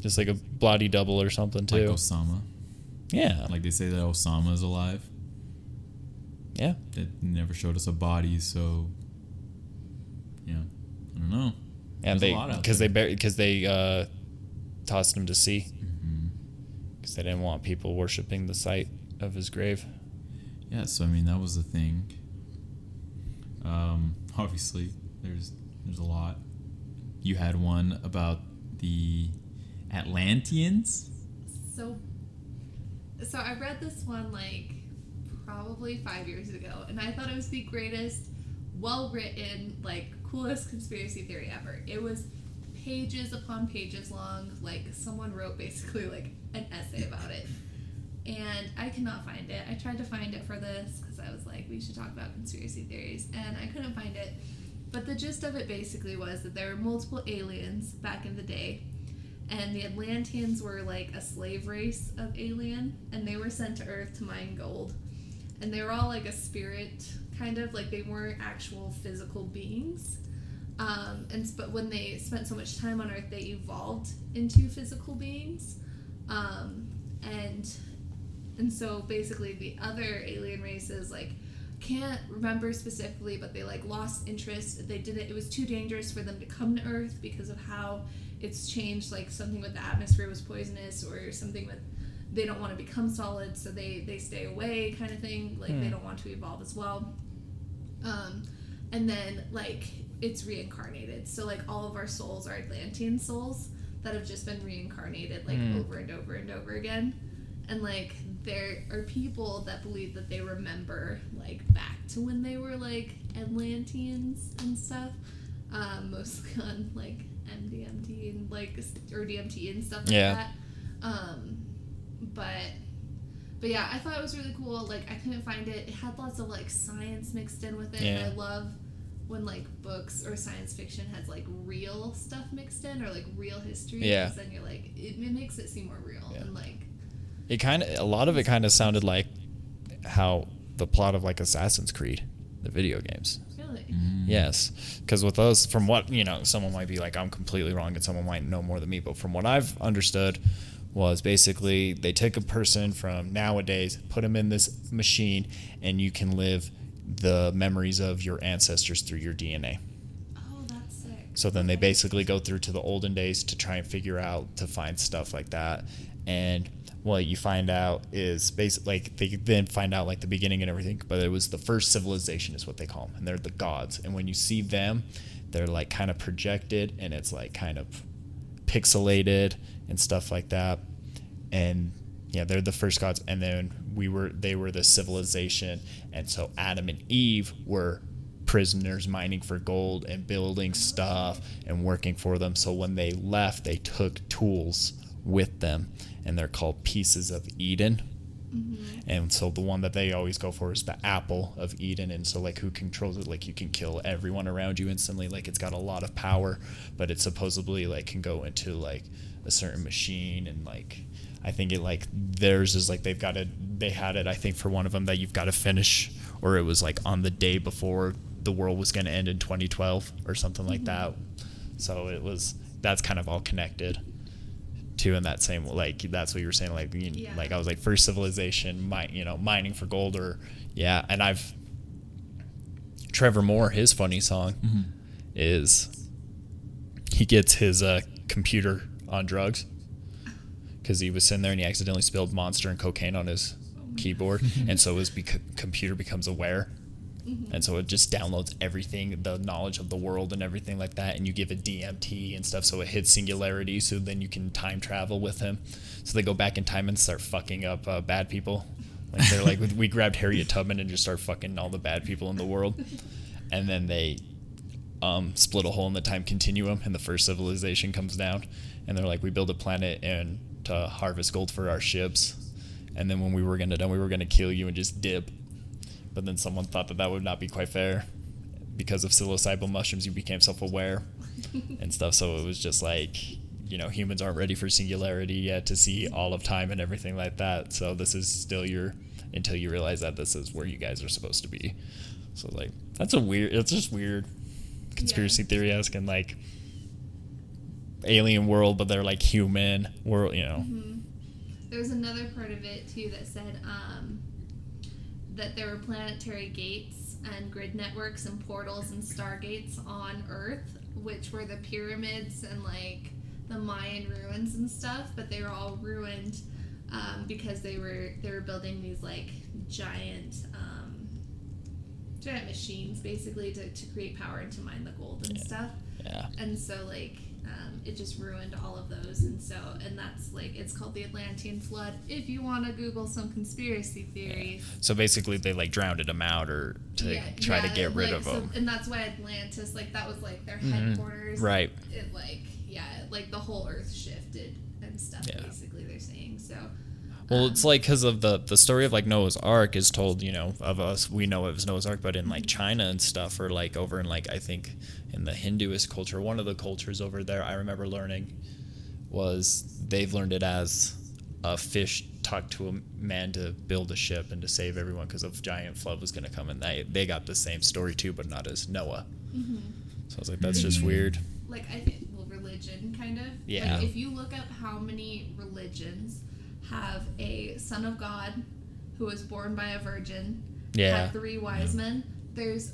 just like a bloody double or something too. like. Osama. yeah, Like they say that Osama is alive. yeah. It never showed us a body, so yeah, I don't know. And There's they a because they because they uh, tossed him to sea Mhm. Because they didn't want people worshiping the site of his grave. Yeah, so I mean that was the thing. Um, *laughs* obviously, there's there's a lot. You had one about the Atlanteans. So, so I read this one like probably five years ago, and I thought it was the greatest, well written, like coolest conspiracy theory ever. It was pages upon pages long. Like someone wrote basically like an essay about it, and I could not find it. I tried to find it for this because I was like, we should talk about conspiracy theories, and I couldn't find it. But the gist of it basically was that there were multiple aliens back in the day, and the Atlanteans were like a slave race of alien, and they were sent to Earth to mine gold. And they were all like a spirit, kind of like they weren't actual physical beings. Um, and but when they spent so much time on Earth, they evolved into physical beings. Um, and and so basically, the other alien races like can't remember specifically, but they like lost interest. They didn't. It was too dangerous for them to come to Earth because of how it's changed. Like something with the atmosphere was poisonous, or something with they don't want to become solid, so they they stay away, kind of thing. Like they Hmm. don't want to evolve as well. Um, and then like it's reincarnated. So like all of our souls are Atlantean souls that have just been reincarnated like Mm. over and over and over again. And like there are people that believe that they remember like back to when they were like Atlanteans and stuff. Um, mostly on like MDMT and like or DMT and stuff like Yeah. that. Um, but but yeah, I thought it was really cool. Like I couldn't find it. It had lots of like science mixed in with it. Yeah. And I love when like books or science fiction has like real stuff mixed in or like real history. Yeah. Then you're like it, it makes it seem more real Yeah. and like It kind of a lot of it kind of sounded like how the plot of like Assassin's Creed, the video games. really. Mm. Yes, because with those, from what you know, someone might be like, I'm completely wrong, and someone might know more than me. But from what I've understood, was basically they took a person from nowadays, put them in this machine, and you can live the memories of your ancestors through your DNA. Oh, that's sick. So then they basically go through to the olden days to try and figure out to find stuff like that. And what you find out is basically like they then find out like the beginning and everything, but it was the first civilization is what they call them, and they're the gods. And when you see them, they're like kind of projected, and it's like kind of pixelated and stuff like that. And yeah, they're the first gods, and then we were they were the civilization, and so Adam and Eve were prisoners mining for gold and building stuff and working for them. So when they left, they took tools with them, and they're called pieces of Eden. Mm-hmm. And so the one that they always go for is the apple of Eden. And so like who controls it? Like you can kill everyone around you instantly. Like it's got a lot of power, but it supposedly like can go into like a certain machine and like I think it like theirs is like they've got it. They had it I think for one of them that you've got to finish, or it was like on the day before the world was going to end in 2012 or something like that. So it was that's kind of all connected too in that same like that's what you were saying like you, Yeah. like I was like first civilization mi- you know mining for gold or yeah and I've Trevor Moore his funny song Mhm. is he gets his uh, computer on drugs because he was sitting there and he accidentally spilled monster and cocaine on his keyboard *laughs* and so his bec- computer becomes aware. And so it just downloads everything the knowledge of the world and everything like that and you give it dmt and stuff so it hits singularity so then you can time travel with him. So they go back in time and start fucking up uh, bad people. Like they're like we grabbed harriet tubman and just start fucking all the bad people in the world. And then they um, split a hole in the time continuum and the first civilization comes down and they're like we build a planet and to harvest gold for our ships. And then when we were gonna done we were gonna kill you and just dip. But then someone thought that that would not be quite fair. Because of psilocybin mushrooms you became self-aware *laughs* and stuff. So it was just like you know humans aren't ready for singularity yet to see all of time and everything like that. So this is still your until you realize that this is where you guys are supposed to be. So like that's a weird it's just weird conspiracy theory esque and like alien world but they're like human world you know. There was another part of it too that said um, that there were planetary gates and grid networks and portals and stargates on Earth, which were the pyramids and like the Mayan ruins and stuff, but they were all ruined um, because they were they were building these like giant um, giant machines basically to, to create power and to mine the gold and Yeah. stuff. Yeah. And so like it just ruined all of those and so and that's like it's called the atlantean flood if you want to google some conspiracy theories so basically they like drowned them out or to try to get rid like, of so- them and that's why atlantis like that was like their Mhm. headquarters Right. it like yeah like the whole earth shifted and stuff Yeah. basically they're saying so Well, it's like because of the the story of like Noah's Ark is told, you know, of us we know it was Noah's Ark, but in like China and stuff, or like over in like I think in the Hinduist culture, one of the cultures over there, I remember learning was they've learned it as a fish talked to a man to build a ship and to save everyone because a giant flood was going to come, and they they got the same story too, but not as Noah. Mm-hmm. So I was like, that's just weird. like I think well religion kind of Yeah. like if you look up how many religions have a son of God who was born by a virgin Yeah. had three wise men there's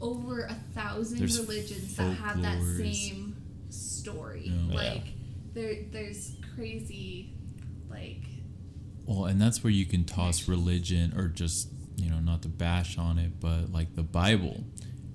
over a thousand There's religions that have that same story Yeah. like there there's crazy like Well, and that's where you can toss religion or just you know, not to bash on it, but like the Bible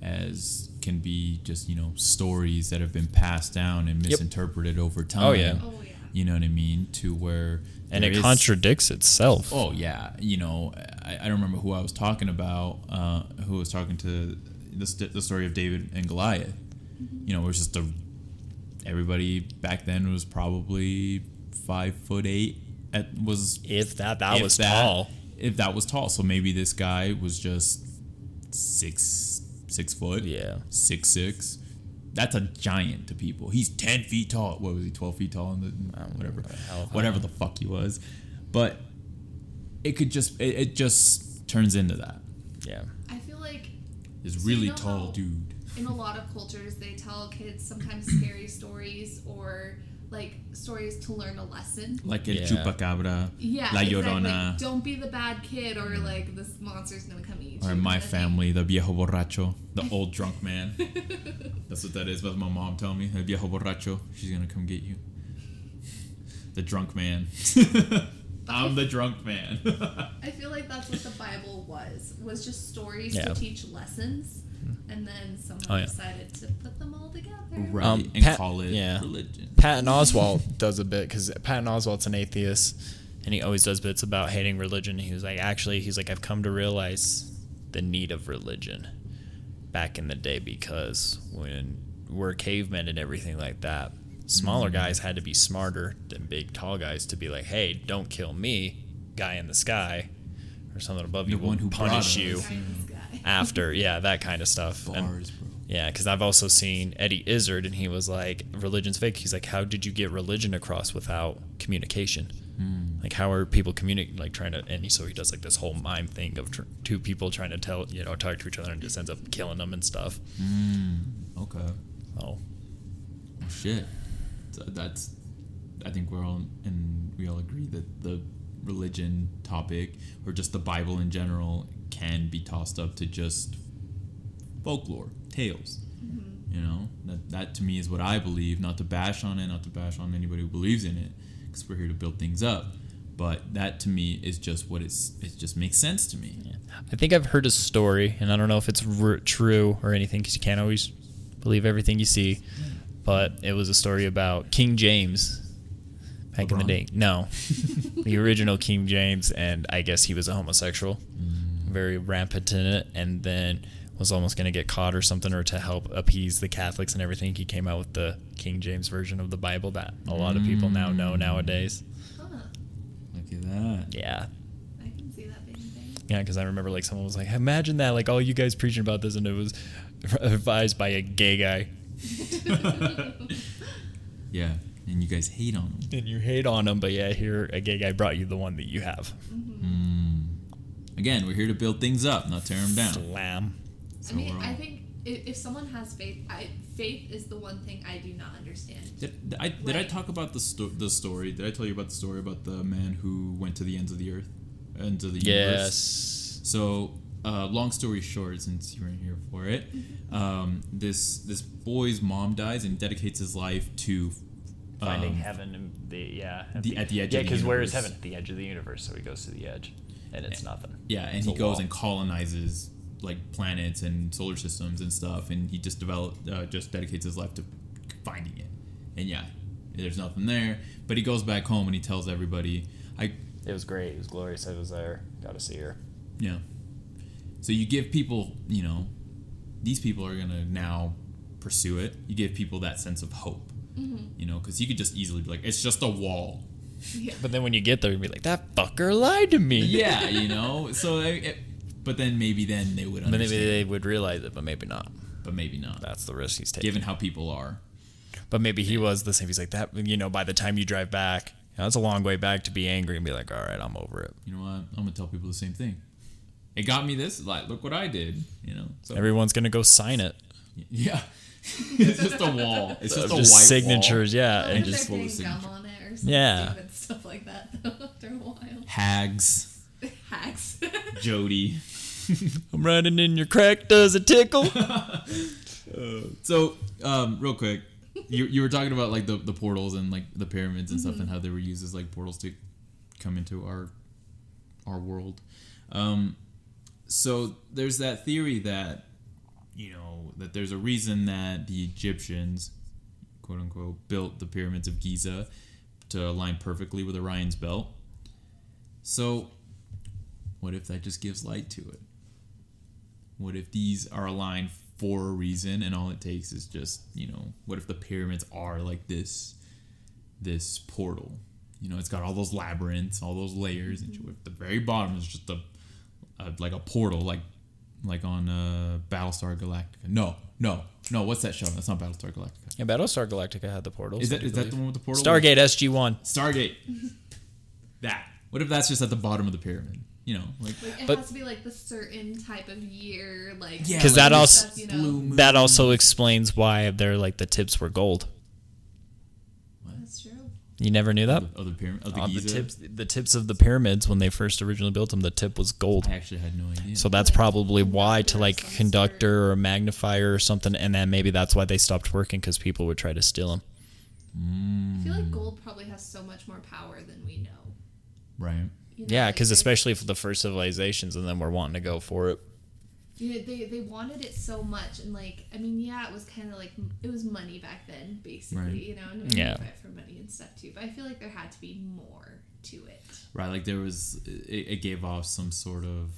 as can be just, you know, stories that have been passed down and Yep. misinterpreted over time. Oh, yeah. Oh yeah. You know what I mean? To where and there it is- contradicts itself. Oh yeah, you know, I, I don't remember who I was talking about. Uh, who was talking to the, st- the story of David and Goliath. You know, it was just a everybody back then was probably five foot eight. At was If that that if was that- tall. If that was tall, so maybe this guy was just six six foot. Yeah. six six. That's a giant to people. He's ten feet tall. What was he? Twelve feet tall? In the, whatever, hell whatever the fuck he was. But it could just it, it just turns into that. Yeah. I feel like This So you really know tall how- dude. in a lot of cultures they tell kids sometimes scary stories or like stories to learn a lesson. Like a Yeah. chupacabra. Yeah, La exactly. Don't be the bad kid, or mm. like this monster's gonna come eat you. Or my kind thing. family, the viejo borracho, the *laughs* old drunk man. That's what that is. That's my mom told me. El viejo borracho. She's gonna come get you. The drunk man. *laughs* I'm the drunk man. *laughs* I feel like that's what the Bible was. Was just stories Yeah. to teach lessons, and then someone Oh, yeah. decided to put them all together. right. Um, and Pat- call it yeah. religion. Patton Oswalt *laughs* does a bit because Patton Oswalt's an atheist, and he always does bits about hating religion. He was like, actually, he's like, I've come to realize the need of religion back in the day because when we're cavemen and everything like that, smaller guys had to be smarter than big tall guys to be like, hey, don't kill me, guy in the sky, or something above The you will who punish you Guy in the sky. after. Yeah, that kind of stuff. And- Bars, bro. yeah, because I've also seen Eddie Izzard, and he was like, "Religion's fake." He's like, "How did you get religion across without communication? Hmm. Like, how are people communicating? Like, trying to?" And so he does like this whole mime thing of tr- two people trying to tell, you know, talk to each other, and just ends up killing them and stuff. Hmm. Okay. Oh, Oh, shit. So that's. I think we're all and we all agree that the religion topic or just the Bible in general can be tossed up to just folklore, tales. Mm-hmm. You know that that to me is what I believe. Not to bash on it, not to bash on anybody who believes in it, because we're here to build things up. But that to me is just what it's. It just makes sense to me. yeah. I think I've heard a story, and I don't know if it's r- true or anything, because you can't always believe everything you see. But it was a story about King James back in the day. No, *laughs* the original King James, and I guess he was a homosexual, mm-hmm. Very rampant in it, and then was almost going to get caught or something, or to help appease the Catholics and everything. He came out with the King James version of the Bible that a lot of people now know mm. nowadays. Huh. Look at that. Yeah. I can see that being a thing. Yeah, because I remember like someone was like, "Imagine that! Like all you guys preaching about this, and it was *laughs* advised by a gay guy, *laughs* Yeah, and you guys hate on them. and you hate on him, but yeah, here a gay guy brought you the one that you have." Mm-hmm. Mm. Again, we're here to build things up, not tear them down. Slam. I mean, we're I think if, if someone has faith, I, faith is the one thing I do not understand. Did, I, did I talk about the sto- the story? Did I tell you about the story about the man who went to the ends of the earth, ends of the universe? Yes. So, uh, long story short, since you weren't here for it, um, this this boy's mom dies and dedicates his life to Finding um, heaven and the yeah the- at the edge yeah of the universe. Yeah, because where is heaven at the edge of the universe so he goes to the edge and it's nothing Yeah, and It's he goes wall. and colonizes like planets and solar systems and stuff, and he just developed, uh, just dedicates his life to finding it. And yeah, there's nothing there, but he goes back home and he tells everybody, I, it was great it was glorious I was there got to see her yeah. So you give people, you know, these people are gonna now pursue it. You give people that sense of hope, you know, because you could just easily be like, it's just a wall. Yeah. but then when you get there you'd be like that fucker lied to me yeah, you *laughs* know. So, I- it, but then maybe then they would understand, maybe they would realize it but maybe not but maybe not. that's the risk he's taking Given how people are. but maybe he was the same he's like that you know by the time you drive back you know, that's a long way back to be angry and be like all right I'm over it you know what? I'm gonna tell people the same thing. It got me this. Like, look what I did. You know. So everyone's gonna go sign it yeah, *laughs* it's just a wall. It's *laughs* just Of a white signatures yeah Well, and just full they're of putting gum signature. on it or something Yeah. stupid stuff like that *laughs* after a while. wall. Hags, Hacks. *laughs* Jody. *laughs* I'm riding in your crack does it tickle So, um, real quick, you, you were talking about like the, the portals and like the pyramids and stuff and how they were used as like portals to come into our our world. Um, so there's that theory that you know that there's a reason that the Egyptians, quote unquote, built the pyramids of Giza to align perfectly with Orion's belt. So, what if that just gives light to it? What if these are aligned for a reason and all it takes is just, you know, what if the pyramids are like this this portal? You know, it's got all those labyrinths, all those layers, and at the very bottom is just a, a like a portal, like like on uh, Battlestar Galactica. No, no, no. What's that show? That's not Battlestar Galactica. Yeah, Battlestar Galactica had the portals. Is I that do is that believe. the one with the portal? Stargate SG One? Stargate. *laughs* that. What if that's just at the bottom of the pyramid? You know, like Like it But- has to be like the certain type of year, like Yeah, 'Cause that like also- stuff, you know. That also explains why they're like the tips were gold. That's true. You never knew that. of the pyramid of the On the tips, the tips of the pyramids when they first originally built them, the tip was gold. I actually had no idea. So that's probably why to like some conductor or a magnifier or something, and then maybe that's why they stopped working because people would try to steal them. I feel Mm. like gold probably has so much more power than we know. right. You know, Yeah, because they- especially for the first civilizations, and then we're wanting to go for it. You know, they they wanted it so much, and like I mean, yeah, it was kind of like it was money back then, basically. Right. You know, and Yeah. yeah, for money and stuff too. But I feel like there had to be more to it. Right, like there was, it, it gave off some sort of,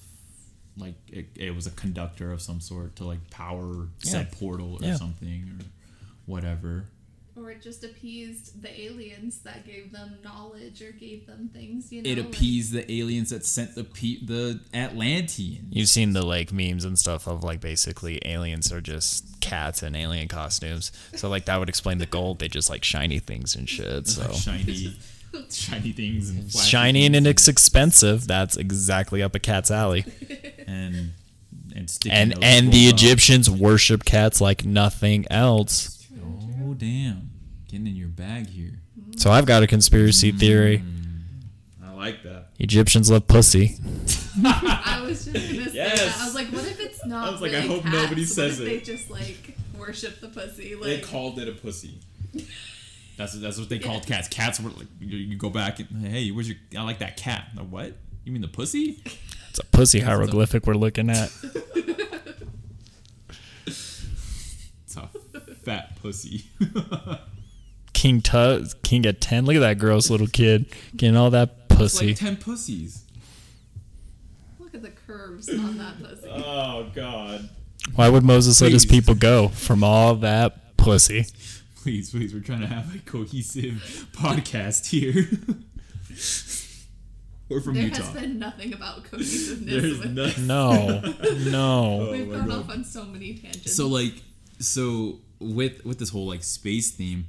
like it, it was a conductor of some sort to like power said portal or Yeah. something or whatever. Or it just appeased the aliens that gave them knowledge or gave them things, you know. It like- appeased the aliens that sent the pe- the Atlanteans. You've seen the like memes and stuff of like basically aliens are just cats in alien costumes. So like that would explain the gold. They just like shiny things and shit. So Like *laughs* shiny, shiny things and flashy shiny and it's expensive. That's exactly up a cat's alley. and and And and the gold up. Egyptians worship cats like nothing else. Oh damn! Getting in your bag here. So I've got a conspiracy hmm. theory. I like that. Egyptians love pussy. *laughs* I was just gonna say Yes. that. I was like, what if it's not? I was like, I hope cats? nobody says if it. They just like worship the pussy. Like, They called it a pussy. *laughs* That's that's what they called cats. Cats were like you, you go back and hey, where's your? I like that cat. The what? You mean the pussy? It's a pussy hieroglyphic we're looking at. *laughs* It's a fat pussy. King Tut, King of Ten. Look at that gross little kid getting all that it's pussy. like ten pussies. look at the curves on that pussy. Oh God! Why would Moses let his people go from all that pussy? Please, please, we're trying to have a cohesive podcast here. *laughs* we're from there Utah. has been nothing about cohesiveness. There's with nothing. No, no. *laughs* Oh, We've my gone God. off on so many tangents. so like so with with this whole like space theme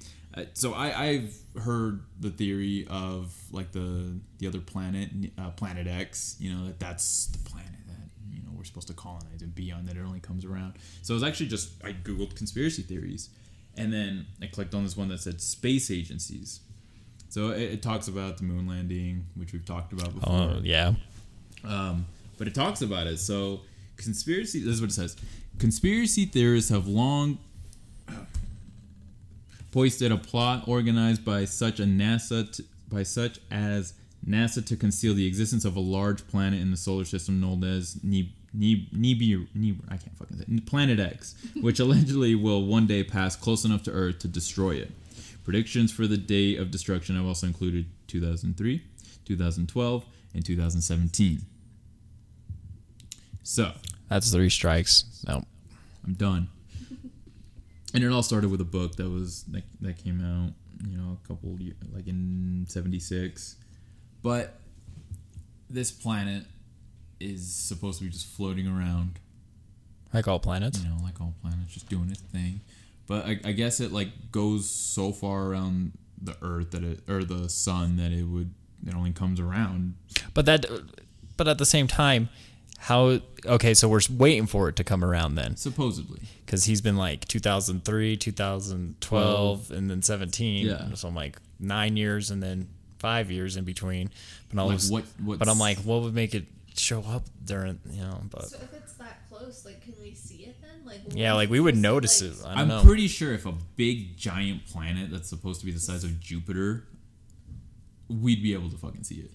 so i i've heard the theory of like the the other planet uh, planet x you know that that's the planet that you know we're supposed to colonize and be on that it only comes around so it was actually just i googled conspiracy theories and then i clicked on this one that said space agencies so it, it talks about the moon landing which we've talked about before Oh yeah. um, but it talks about it. So conspiracy. This is what it says. Conspiracy theorists have long foisted a plot organized by such a NASA t- by such as NASA to conceal the existence of a large planet in the solar system known as Neb- Neb- Nebi- Neb- I can't fucking say it, Planet X, *laughs* which allegedly will one day pass close enough to Earth to destroy it. Predictions for the day of destruction have also included 2003, 2012, and 2017. So, That's three strikes. No. I'm done. And it all started with a book that was that, that came out, you know, a couple years, like in '76. But this planet is supposed to be just floating around, Like all planets. you know, like all planets, just doing its thing. But I, I guess it like goes so far around the Earth that it or the Sun that it would it only comes around. But that, but at the same time, how? Okay, so we're waiting for it to come around then, Supposedly, because he's been like 2003, 2012, and then 17. Yeah. So I'm like nine years and then five years in between. But I like was, what what? but I'm like, what would make it show up during, you know? But So if it's that close, like, can we see it then? Like, yeah, like we would notice like- it. I don't I'm know. pretty sure if a big giant planet that's supposed to be the size of Jupiter, we'd be able to fucking see it.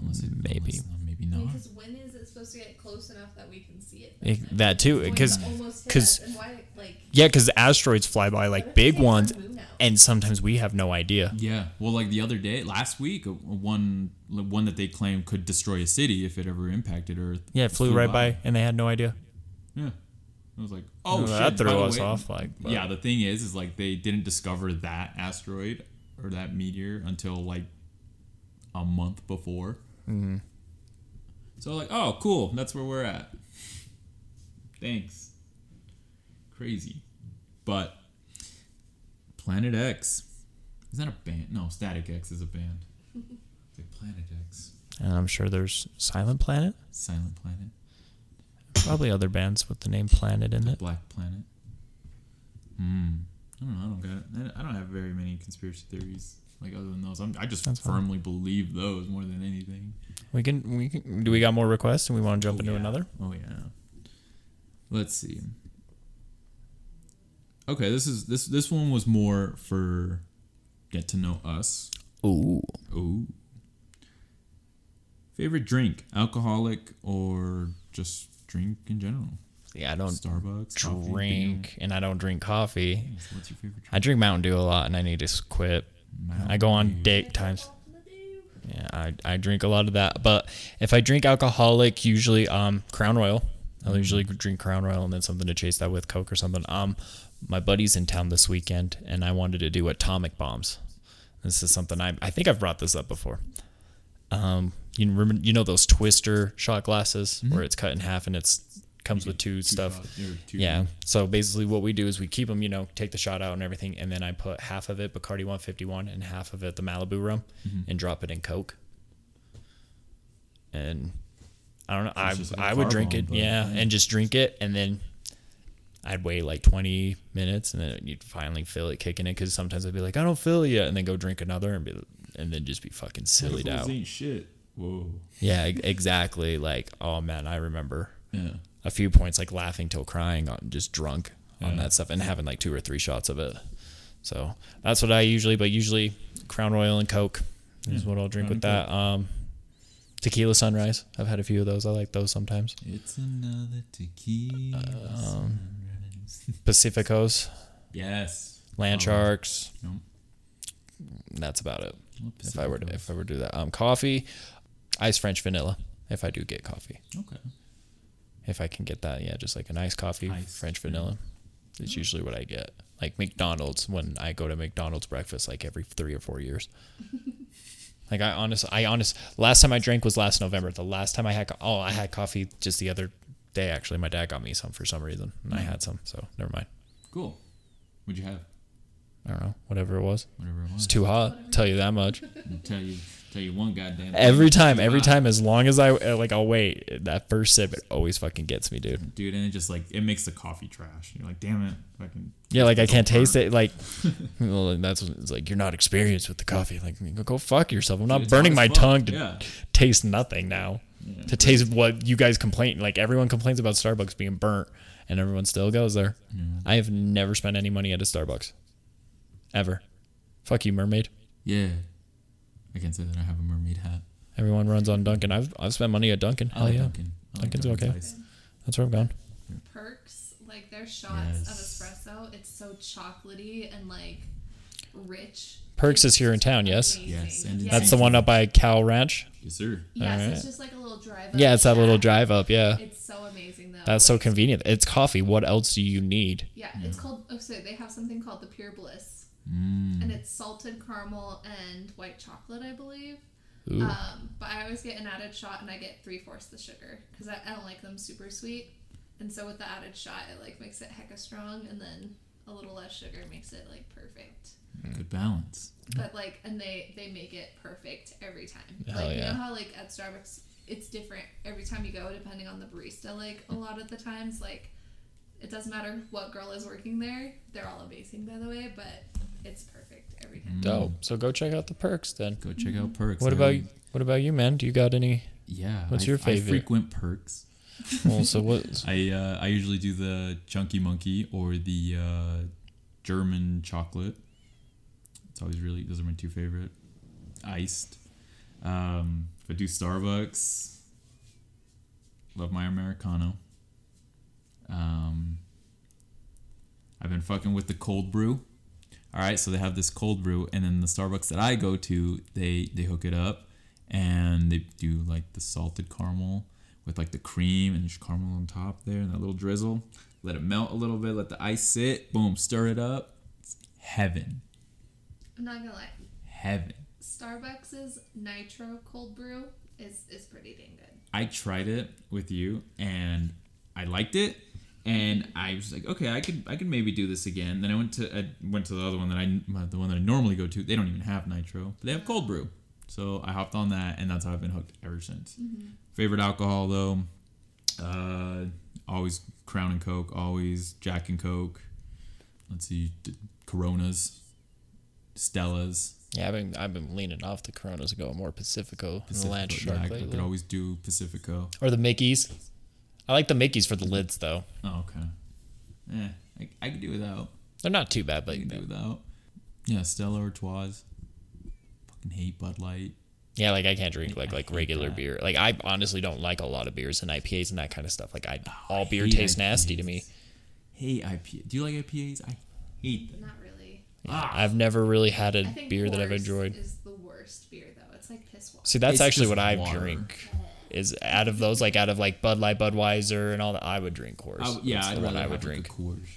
Unless it Maybe. unless- maybe not. because when is it supposed to get close enough that we can see it? Eh, that too, because going because to almost hit 'cause- us, and why, like, yeah, because asteroids fly by like big ones, our moon out? and sometimes we have no idea. Yeah. Well, like the other day, last week, a- a one one that they claim could destroy a city if it ever impacted Earth. Yeah, it flew, right by, and they had no idea. Yeah. I was like, oh No, shit. that threw us way- off, like, but- yeah, the thing is, is like they didn't discover that asteroid or that meteor until like a month before. Mm-hmm. So like, oh, cool, that's where we're at. Thanks. Crazy, but Planet X is that a band? No, Static X is a band. It's like Planet X, And I'm sure there's Silent Planet, Silent Planet, probably other bands with the name Planet in it. Black Planet. Hmm. I don't know. I don't got. I don't have very many conspiracy theories like other than those. I'm, I just That's fine. firmly believe those more than anything. We can we can do we got more requests and we want to jump Oh, into yeah. another? Oh yeah. Let's see. Okay, this is this this one was more for get to know us. Ooh. Ooh. Favorite drink, alcoholic or just drink in general? Yeah, I don't Starbucks. coffee, drink and I don't drink coffee. Yes, What's your favorite drink? I drink Mountain Dew a lot and I need to quit. I go on date times. Yeah, I, I drink a lot of that. But if I drink alcoholic, usually um Crown Royal. I'll usually drink Crown Royal and then something to chase that with Coke or something. Um, my buddy's in town this weekend and I wanted to do atomic bombs. This is something I I think I've brought this up before. Um, you remember you know those Twister shot glasses where it's cut in half and it's comes with two, stuff. shots, two- Yeah. So basically, what we do is we keep them, you know, take the shot out and everything, and then I put half of it Bacardi 151 and half of it the Malibu rum, Mm-hmm. and drop it in Coke. And I don't know. I like a I would drink bomb, it, but- yeah, and just drink it, and then I'd wait like 20 minutes, and then you'd finally feel it kicking in. Because sometimes I'd be like, I don't feel it yet, and then go drink another, and be, and then just be fucking sillied out. ain't shit. Whoa. Yeah, exactly. Like, oh man, I remember Yeah. A few points like laughing till crying on just drunk on that stuff and having like two or three shots of it. So that's what I usually, but usually Crown Royal and Coke is Yeah, what I'll drink Crown with that. Um, tequila Sunrise. I've had a few of those. I like those sometimes. It's another tequila. Um. *laughs* Pacificos, yes. Land Oh, Sharks. no. That's about it. If I were to, if I were to do that, um, coffee, ice French vanilla. If I do get coffee, Okay. If I can get that, yeah, just like a nice coffee, French vanilla. It's usually what I get. Like McDonald's when I go to McDonald's breakfast like every three or four years. *laughs* like I honest, I honest. Last time I drank was last November. The last time I had, oh, I had coffee just the other day. Actually, my dad got me some for some reason, and I mm. had some. So never mind. Cool. What'd you have? I don't know, whatever it was. Whatever it was. It's too hot. Tell you that much. *laughs* I'll tell you, tell you one goddamn. Every time, every hot. time, as long as I uh, like, I'll wait. That first sip, it always fucking gets me, dude. dude, and it just like it makes the coffee trash. You're like, damn it, fucking. Yeah, like I can't Don't taste it. Like, *laughs* well, that's what- it's like you're not experienced with the coffee. Like, go fuck yourself. I'm not hot burning my tongue to Yeah. taste nothing now. Yeah. To taste what you guys complain. Like everyone complains about Starbucks being burnt, and everyone still goes there. I have never spent any money at a Starbucks, ever. Fuck you, mermaid. Yeah. I can say that I have a mermaid hat. Everyone runs on Dunkin'. I've I've spent money at Dunkin'. I Hell like yeah, Dunkin'. I like Dunkin's Dunkin's okay. ice. that's where I've gone. Perks, like their shots Yes. of espresso, it's so chocolatey and like rich. Perks is here in town, yes? amazing. Yes, and That's the one up by Cow Ranch. Yes, sir. Yes, Alright. it's just like a little drive. Up. Yeah, it's that little drive up. Yeah, It's so amazing though. that's so convenient. It's coffee. What else do you need? Yeah, it's called. Oh, so they have something called the Pure Bliss, Mm. and it's salted caramel and white chocolate, I believe. Ooh. Um, but I always get an added shot, and I get three fourths the sugar because I, I don't like them super sweet. And so with the added shot, it like makes it hecka strong, and then a little less sugar makes it like perfect. Good balance. But like, and they they make it perfect every time. Hell like you know how like at Starbucks, it's different every time you go, depending on the barista. Like a lot of the times, like it doesn't matter what girl is working there. They're all amazing, by the way, but it's perfect every time. Dope. So go check out the perks then. Go check out Perks. What I about have- what about you, man? Do you got any? Yeah. What's I- your I frequent Perks. Well, so what? *laughs* I uh, I usually do the Chunky Monkey or the uh, German chocolate. It's always really those are my two favorite. Iced. Um, if I do Starbucks, Love my Americano. Um, I've been fucking with the cold brew. All right, so they have this cold brew, and then the Starbucks that I go to, they they hook it up, and they do like the salted caramel with like the cream and just caramel on top there, and that little drizzle. Let it melt a little bit. Let the ice sit. Boom, stir it up. It's heaven, I'm not gonna lie. heaven. Starbucks's nitro cold brew is is pretty dang good. I tried it with you and I liked it and I was like, okay, I could I could maybe do this again. Then I went to I went to the other one that I the one that I normally go to. They don't even have nitro, but they have cold brew. So I hopped on that and that's how I've been hooked ever since. Favorite alcohol though, uh, always Crown and Coke, always Jack and Coke. Let's see, d- Coronas, Stellas. Yeah, I've been I've been leaning off the Coronas and going more Pacifico, and the Land Pacifico, Shark yeah, I lately. could always do Pacifico. or the Mickeys. I like the Mickeys for the lids though. Oh, okay. Yeah, I, I could do without. They're not too bad, I but can do without. Yeah, Stella or Twas. Fucking hate Bud Light. yeah, like I can't drink I like like regular that. beer. Like I honestly don't like a lot of beers and IPAs and that kind of stuff. Like I all I beer hate tastes nasty to me. IPAs. Hate IPA. Do you like IPAs? I hate them. Not really. Ah, I've never really had a beer that I've Coors enjoyed. Is the worst beer though. It's like piss water. See, that's It's actually just what I water. drink. Is out of those like out of like Bud Light, Budweiser, and all that, I would drink Coors. I, yeah, That's I'd the one I would drink. a Coors.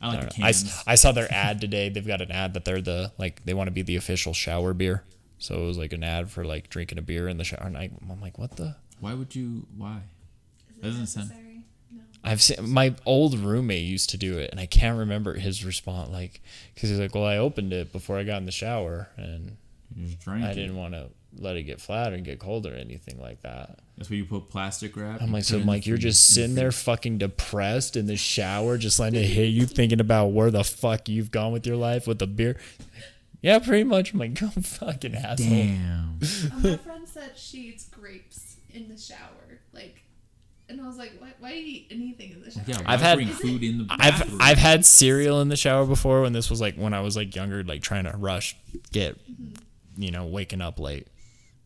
I I, like don't the know. I s- cans. I saw their ad today. They've got an ad that they're the like they want to be the official shower beer. So it was like an ad for like drinking a beer in the shower. And I, I'm like, what the? Why would you? Why? Is it doesn't sound- necessary? No. I've seen my old roommate used to do it, and I can't remember his response. Like, because he's like, "Well, I opened it before I got in the shower, and You just drank I didn't want to let it get flat or get cold or anything like that." That's where you put plastic wrap. I'm like, so it I'm like, you're just sitting there fucking depressed in the shower, just letting it hit you, thinking about where the fuck you've gone with your life with the beer. Yeah, pretty much. I'm like, *laughs* go fucking asshole. Damn. *laughs* Oh, my friend said she eats grapes in the shower. Like, and I was like, why, why do you eat anything in the shower? Yeah, I've had- food in the I've bathroom? I've had cereal in the shower before when this was like when I was like younger, like trying to rush, get, mm-hmm. you know, waking up late.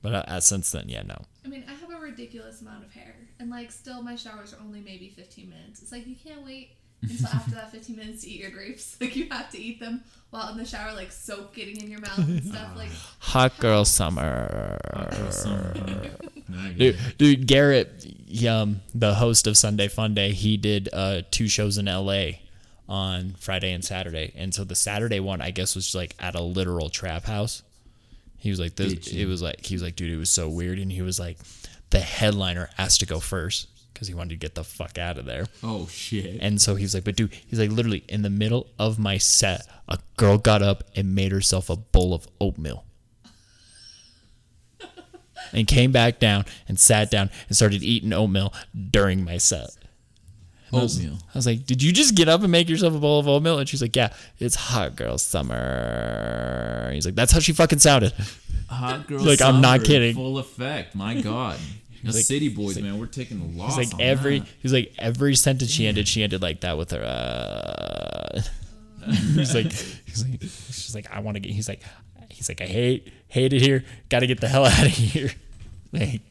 But uh, uh, since then, yeah, no. I mean, I have a ridiculous amount of hair, and like, still my showers are only maybe 15 minutes. It's like you can't wait until *laughs* after that 15 minutes to eat your grapes. *laughs* Like you have to eat them while in the shower, like soap getting in your mouth and stuff. Like, *laughs* Hot girl summer. I get Dude, dude, Garrett, um, the host of Sunday Fun Day, he did uh, two shows in L.A. on Friday and Saturday, and so the Saturday one, I guess, was just like at a literal trap house. He was like, this, it was like, he was like, dude, it was so weird, and he was like, the headliner asked to go first because he wanted to get the fuck out of there. Oh shit. And so he was like, but dude, he's like, literally in the middle of my set, a girl got up and made herself a bowl of oatmeal. and came back down and sat down and started eating oatmeal during my set. I was- Oatmeal. I was like, did you just get up and make yourself a bowl of oatmeal? And she's like, yeah, it's hot girl summer. And he's like, that's how she fucking sounded. Hot *laughs* girl. Like, I'm not kidding. Full effect. My *laughs* God. The like- city boys, man, we're taking the loss. He's like every that. he's like every sentence she ended, she ended like that with her. Uh, *laughs* he's like he's like she's like I want to get. He's like he's like I hate hate it here. Got to get the hell out of here. Like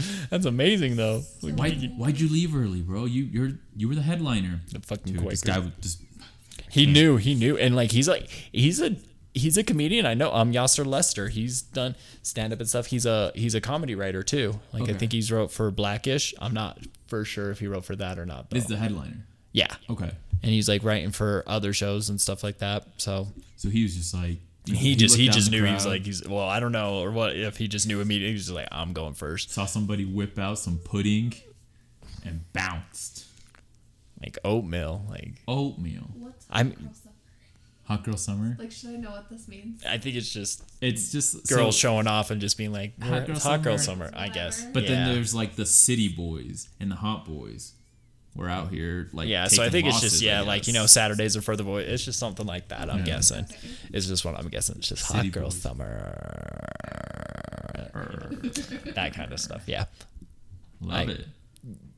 *laughs* that's amazing though. Like, Why? Why'd you leave early, bro? You you're you were the headliner. the fucking Dude, this guy just. He knew, he knew, and like he's like he's a he's a comedian. I know. Um, Yassir Lester. He's done stand up and stuff. He's a he's a comedy writer too. Like I think he's wrote for Blackish. I'm not for sure if he wrote for that or not. Though. Is the headliner? yeah, Okay. and he's like writing for other shows and stuff like that. So So he was just like. He just he just knew he was like he's well I don't know or what if he just knew immediately he's just like I'm going first saw somebody whip out some pudding, and bounced. like oatmeal like Oatmeal. what's I'm- hot girl summer? Hot girl summer. Like, should I know what this means? I think it's just It's just girls so- showing off and just being like Hot girl it's hot girl summer." summer I guess But Yeah. then there's like the city boys and the hot boys. We're out here like yeah so I think it's just yeah like you know. Saturdays are for the boys it's just something like that I'm Yeah. guessing it's just what I'm guessing it's just City hot girl boys. summer that kind of stuff yeah Love Like- it.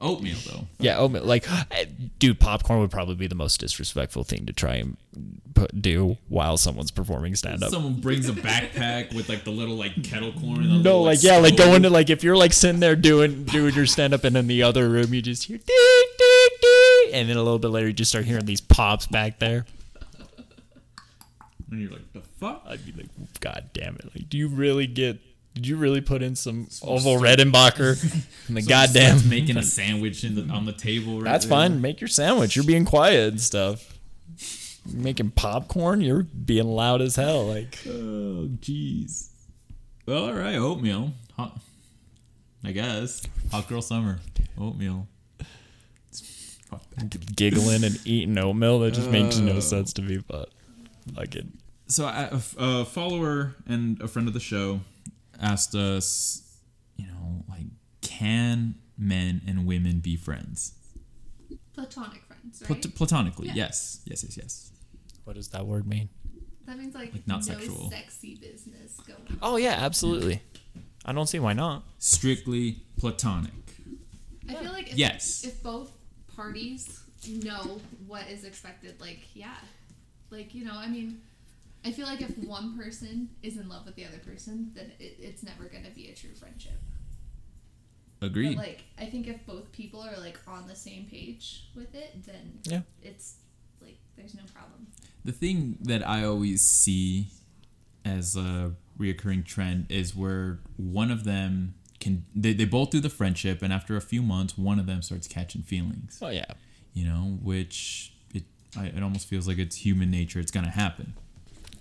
Oatmeal though. Yeah, oatmeal. Like, dude, popcorn would probably be the most disrespectful thing to try and put, do while someone's performing stand up. Someone brings a backpack with like the little like kettle corn. And No, little, like yeah, like going to like if you're like sitting there doing doing your stand up and in the other room you just hear ding, and then a little bit later you just start hearing these pops back there. And you're like, the fuck? I'd be like, God damn it! Like, do you really get? Did you really put in some Orville Redenbacher *laughs* in the Someone goddamn? starts making a sandwich in the, on the table. Right That's there. fine. Make your sandwich. You're being quiet and stuff. Making popcorn, you're being loud as hell. Like, Oh, jeez. Well, all right, oatmeal. Hot, I guess. Hot girl summer. Oatmeal. Fuck that. giggling and eating oatmeal that just makes no uh. sense to me. But like it, So I- a, f- a follower and a friend of the show asked us, you know, like, can men and women be friends? Platonic friends, right? Plat- platonically, Yeah. yes. Yes, yes, yes. what does that word mean? that means like, Like, not no sexual. sexy business going on. Oh yeah, absolutely. I don't see why not. Strictly platonic. I feel like if, Yes. if both parties know what is expected, like yeah, like you know, I mean, I feel like if one person is in love with the other person, then it, it's never gonna be a true friendship. Agreed. But like, I think if both people are like on the same page with it, then Yeah. it's like there's no problem. the thing that I always see as a reoccurring trend is where one of them can they, they both do the friendship and after a few months one of them starts catching feelings. Oh yeah. you know which it I, it almost feels like it's human nature. It's gonna happen.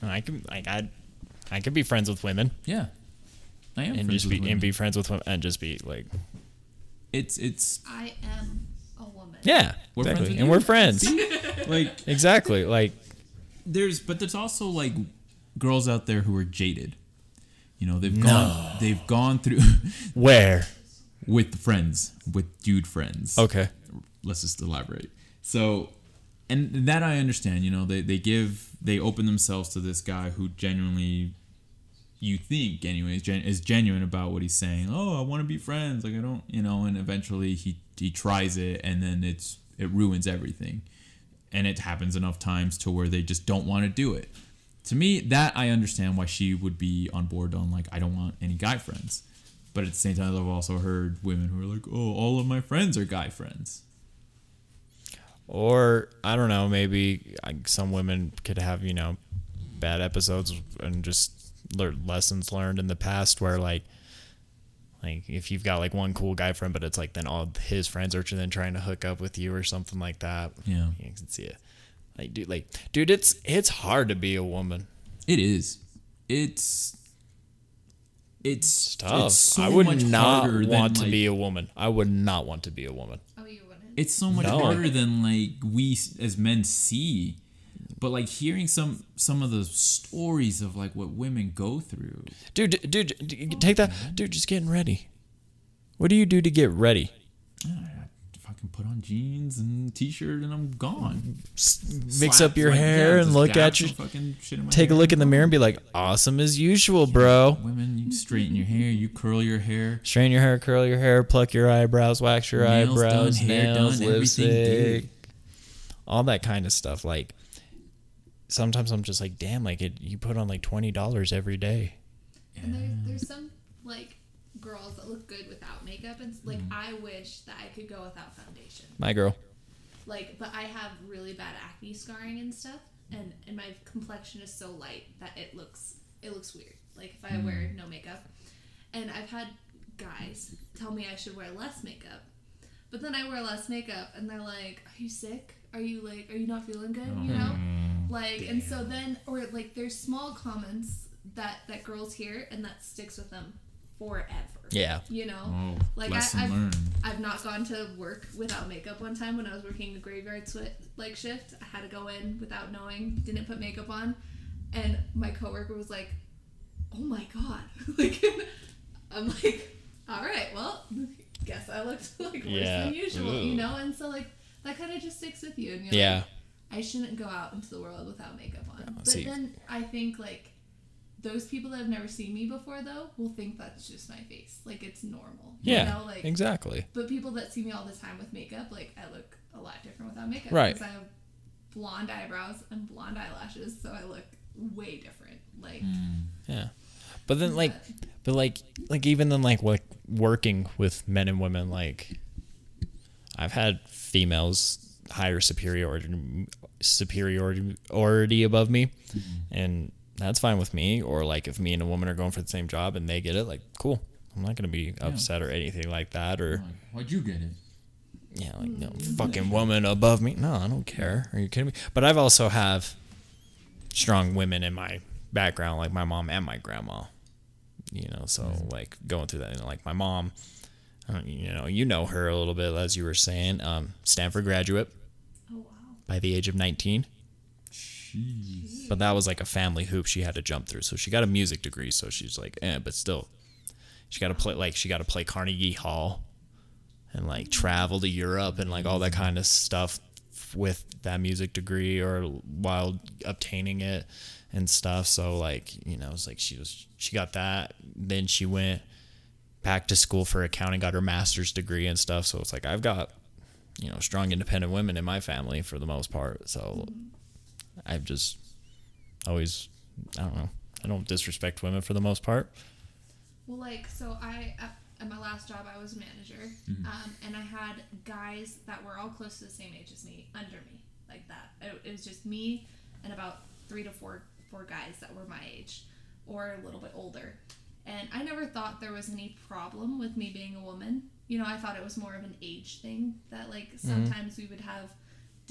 I can like I, I could be friends with women. Yeah. I am and friends just with be women. and be friends with women and just be like it's it's I am a woman. yeah We're exactly. with and you. we're friends *laughs* like exactly like there's but there's also like girls out there who are jaded you know they've No. gone they've gone through *laughs* where with the friends with dude friends okay let's just elaborate. So, and that I understand. You know, they they give they open themselves to this guy who genuinely, you think anyways, gen, is genuine about what he's saying. Oh, I want to be friends. Like I don't, you know. And eventually he he tries it, and then it's it ruins everything. And it happens enough times to where they just don't want to do it. To me, that I understand why she would be on board on like I don't want any guy friends. But at the same time, I've also heard women who are like, "Oh, all of my friends are guy friends." or I don't know maybe like, some women could have you know bad episodes and just learn lessons learned in the past where like like if you've got like one cool guy friend but it's like then all his friends are then trying to hook up with you or something like that Yeah. you can see it like dude like dude it's it's hard to be a woman It is. It's. It's tough It's so i would much not harder than, want to like- be a woman i would not want to be a woman Oh, you wouldn't. It's so much No. harder than like we as men see, but like hearing some some of the stories of like what women go through. dude d- dude d- take that dude just getting ready what do you do to get ready I fucking put on jeans and t-shirt and I'm gone. mix Slap, up your like, hair yeah, and look at your fucking shit in my take a look in the mirror and be like, awesome as usual, bro. Women, you straighten your hair, you curl your hair. Straighten your hair, curl your hair, pluck your eyebrows, wax your Nails done, eyebrows, hair nails, done, everything lipstick, all that kind of stuff. Like, sometimes I'm just like, damn, like it, you put on like twenty dollars every day. And there's, there's some like girls that look good without makeup, and like Mm-hmm. I wish that I could go without foundation. My girl. Like, but I have really bad acne scarring and stuff, and and my complexion is so light that it looks it looks weird. Like if I Mm. wear no makeup, and I've had guys tell me I should wear less makeup, but then I wear less makeup, and they're like, "Are you sick? Are you like, are you not feeling good? You know?" like and so then or like there's small comments that that girls hear and that sticks with them forever Yeah. you know Oh, like lesson I, I've, learned. I've not gone to work without makeup one time when i was working a graveyard swi- like shift i had to go in without knowing didn't put makeup on and my coworker was like oh my god *laughs* like i'm like all right well guess i looked *laughs* like worse Yeah. than usual you know and so like that kind of just sticks with you and you're Yeah. like, I shouldn't go out into the world without makeup on. but see. then I think like those people that have never seen me before though will think that's just my face. Like it's normal. Yeah, You know, like exactly. but people that see me all the time with makeup, like I look a lot different without makeup. Right. Because I have blonde eyebrows and blonde eyelashes, so I look way different. Like hmm. Yeah. But then like but like like even then like like working with men and women like I've had females higher superiority superiority above me hmm. and that's fine with me or like if me and a woman are going for the same job and they get it like cool I'm not gonna be upset or anything like that or Like, Why'd you get it? yeah, like no fucking woman above me. No, I don't care. Are you kidding me? But I've also have strong women in my background, like my mom and my grandma. You know, so like going through that, and like my mom, uh, you know, you know her a little bit as you were saying. Um, Stanford graduate oh wow. by the age of nineteen. But that was like a family hoop she had to jump through. So she got a music degree. So she's like, eh, but still, she got to play like she got to play Carnegie Hall, and like mm. travel to Europe and like all that mm. kind of stuff with that music degree or while obtaining it and stuff. So like you know, it's like she was she got that. Then she went back to school for accounting, got her master's degree and stuff. So it's like I've got you know strong independent women in my family for the most part. So mm. I've just always I don't know. I don't disrespect women for the most part. Well, like, so I, at, my last job, I was a manager, um, and I had guys that were all close to the same age as me under me, like that. It, it was just me and about three to four four guys that were my age or a little bit older. And I never thought there was any problem with me being a woman. You know, I thought it was more of an age thing that, like, sometimes we would have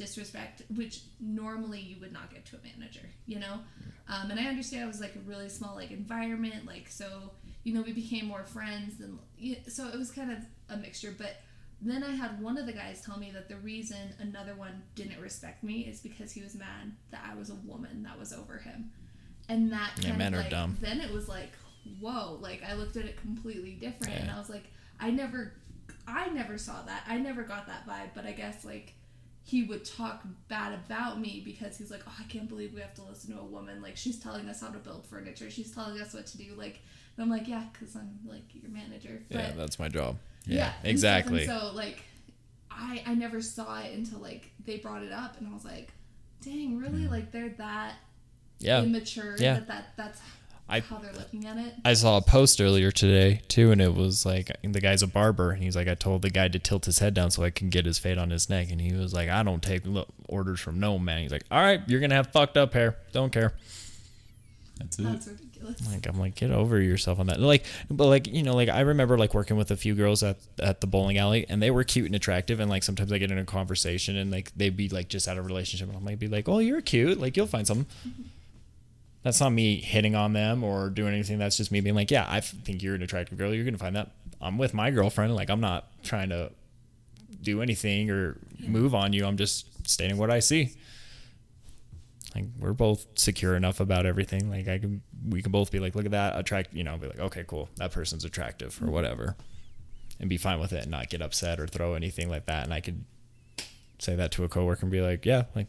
disrespect, which normally you would not get to a manager, you know? Um, and I understand it was like a really small like environment, like so you know we became more friends and so it was kind of a mixture. But then I had one of the guys tell me that the reason another one didn't respect me is because he was mad that I was a woman that was over him, and that Yeah, kind men of are like, dumb. Then it was like whoa, like I looked at it completely different, and I was like I never, I never saw that. I never got that vibe, but I guess like he would talk bad about me because he's like, oh, I can't believe we have to listen to a woman. Like, she's telling us how to build furniture. She's telling us what to do. Like, and I'm like, yeah, because I'm like your manager. But, yeah, that's my job. yeah, and exactly. And so like, I I never saw it until like they brought it up, and I was like, dang, really? Mm. Like they're that Yeah. immature Yeah. that, that that's I- how they're looking at it. I saw a post earlier today too, and it was like the guy's a barber, and he's like, I told the guy to tilt his head down so I can get his fade on his neck, and he was like, I don't take orders from no man. He's like, All right, you're gonna have fucked up hair. Don't care. That's it. That's ridiculous. Like I'm like, get over yourself on that. Like, but like you know, like I remember like working with a few girls at at the bowling alley, and they were cute and attractive, and like sometimes I get in a conversation, and like they'd be like just out of relationship, and I might be like, oh, you're cute, like you'll find something. That's not me hitting on them or doing anything. That's just me being like, yeah, I think you're an attractive girl. You're gonna find that. I'm with my girlfriend. Like I'm not trying to do anything or move on you. I'm just stating what I see. Like we're both secure enough about everything. Like I can, we can both be like, look at that, attract. You know, be like, okay, cool, that person's attractive or whatever, and be fine with it and not get upset or throw anything like that. And I could say that to a coworker and be like, yeah, like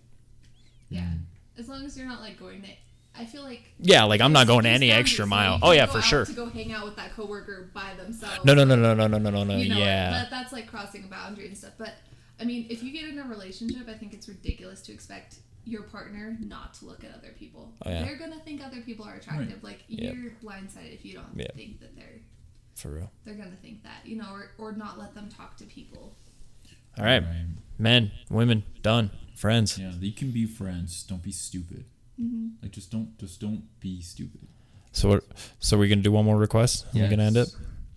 Yeah. As long as you're not like going to, I feel like. yeah, like I'm not going any extra mile. Oh yeah, for sure. To go hang out with that coworker by themselves. No, no, no, no, no, no, no, no, no. You know, Yeah, that, that's like crossing a boundary and stuff. But I mean, if you get in a relationship, I think it's ridiculous to expect your partner not to look at other people. Oh, yeah. They're gonna think other people are attractive. Like Yep. you're blindsided if you don't Yep. think that they're for real. they're gonna think that, you know, or, or not let them talk to people. All right, Right. men, women, done, friends. Yeah, you can be friends. Don't be stupid. Like just don't just don't be stupid. So what? So we're gonna do one more request. and We're gonna end it.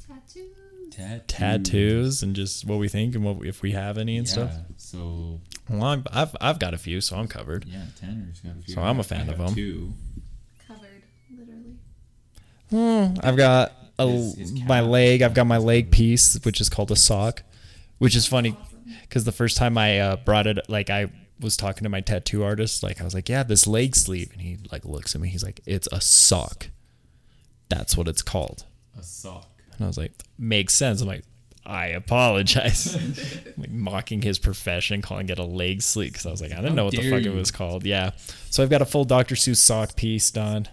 Tattoos. Tattoos. Tattoos and just what we think and what if we have any and yeah. stuff. So Well, I'm, I've I've got a few, so I'm covered. yeah, Tanner's got a few. So I'm a fan of them. Two. Covered, literally. Hmm, I've got a, His- his my leg. I've got my leg piece, which is called a sock, which is funny Awesome. because the first time I uh, brought it, like I was talking to my tattoo artist, like I was like, "Yeah, this leg sleeve," and he like looks at me. He's like, "It's a sock. That's what it's called." A sock. And I was like, "Makes sense." I'm like, "I apologize," *laughs* *laughs* like mocking his profession, calling it a leg sleeve because I was like, I didn't How know what the fuck it was called. Yeah, so I've got a full Dr. Seuss sock piece done.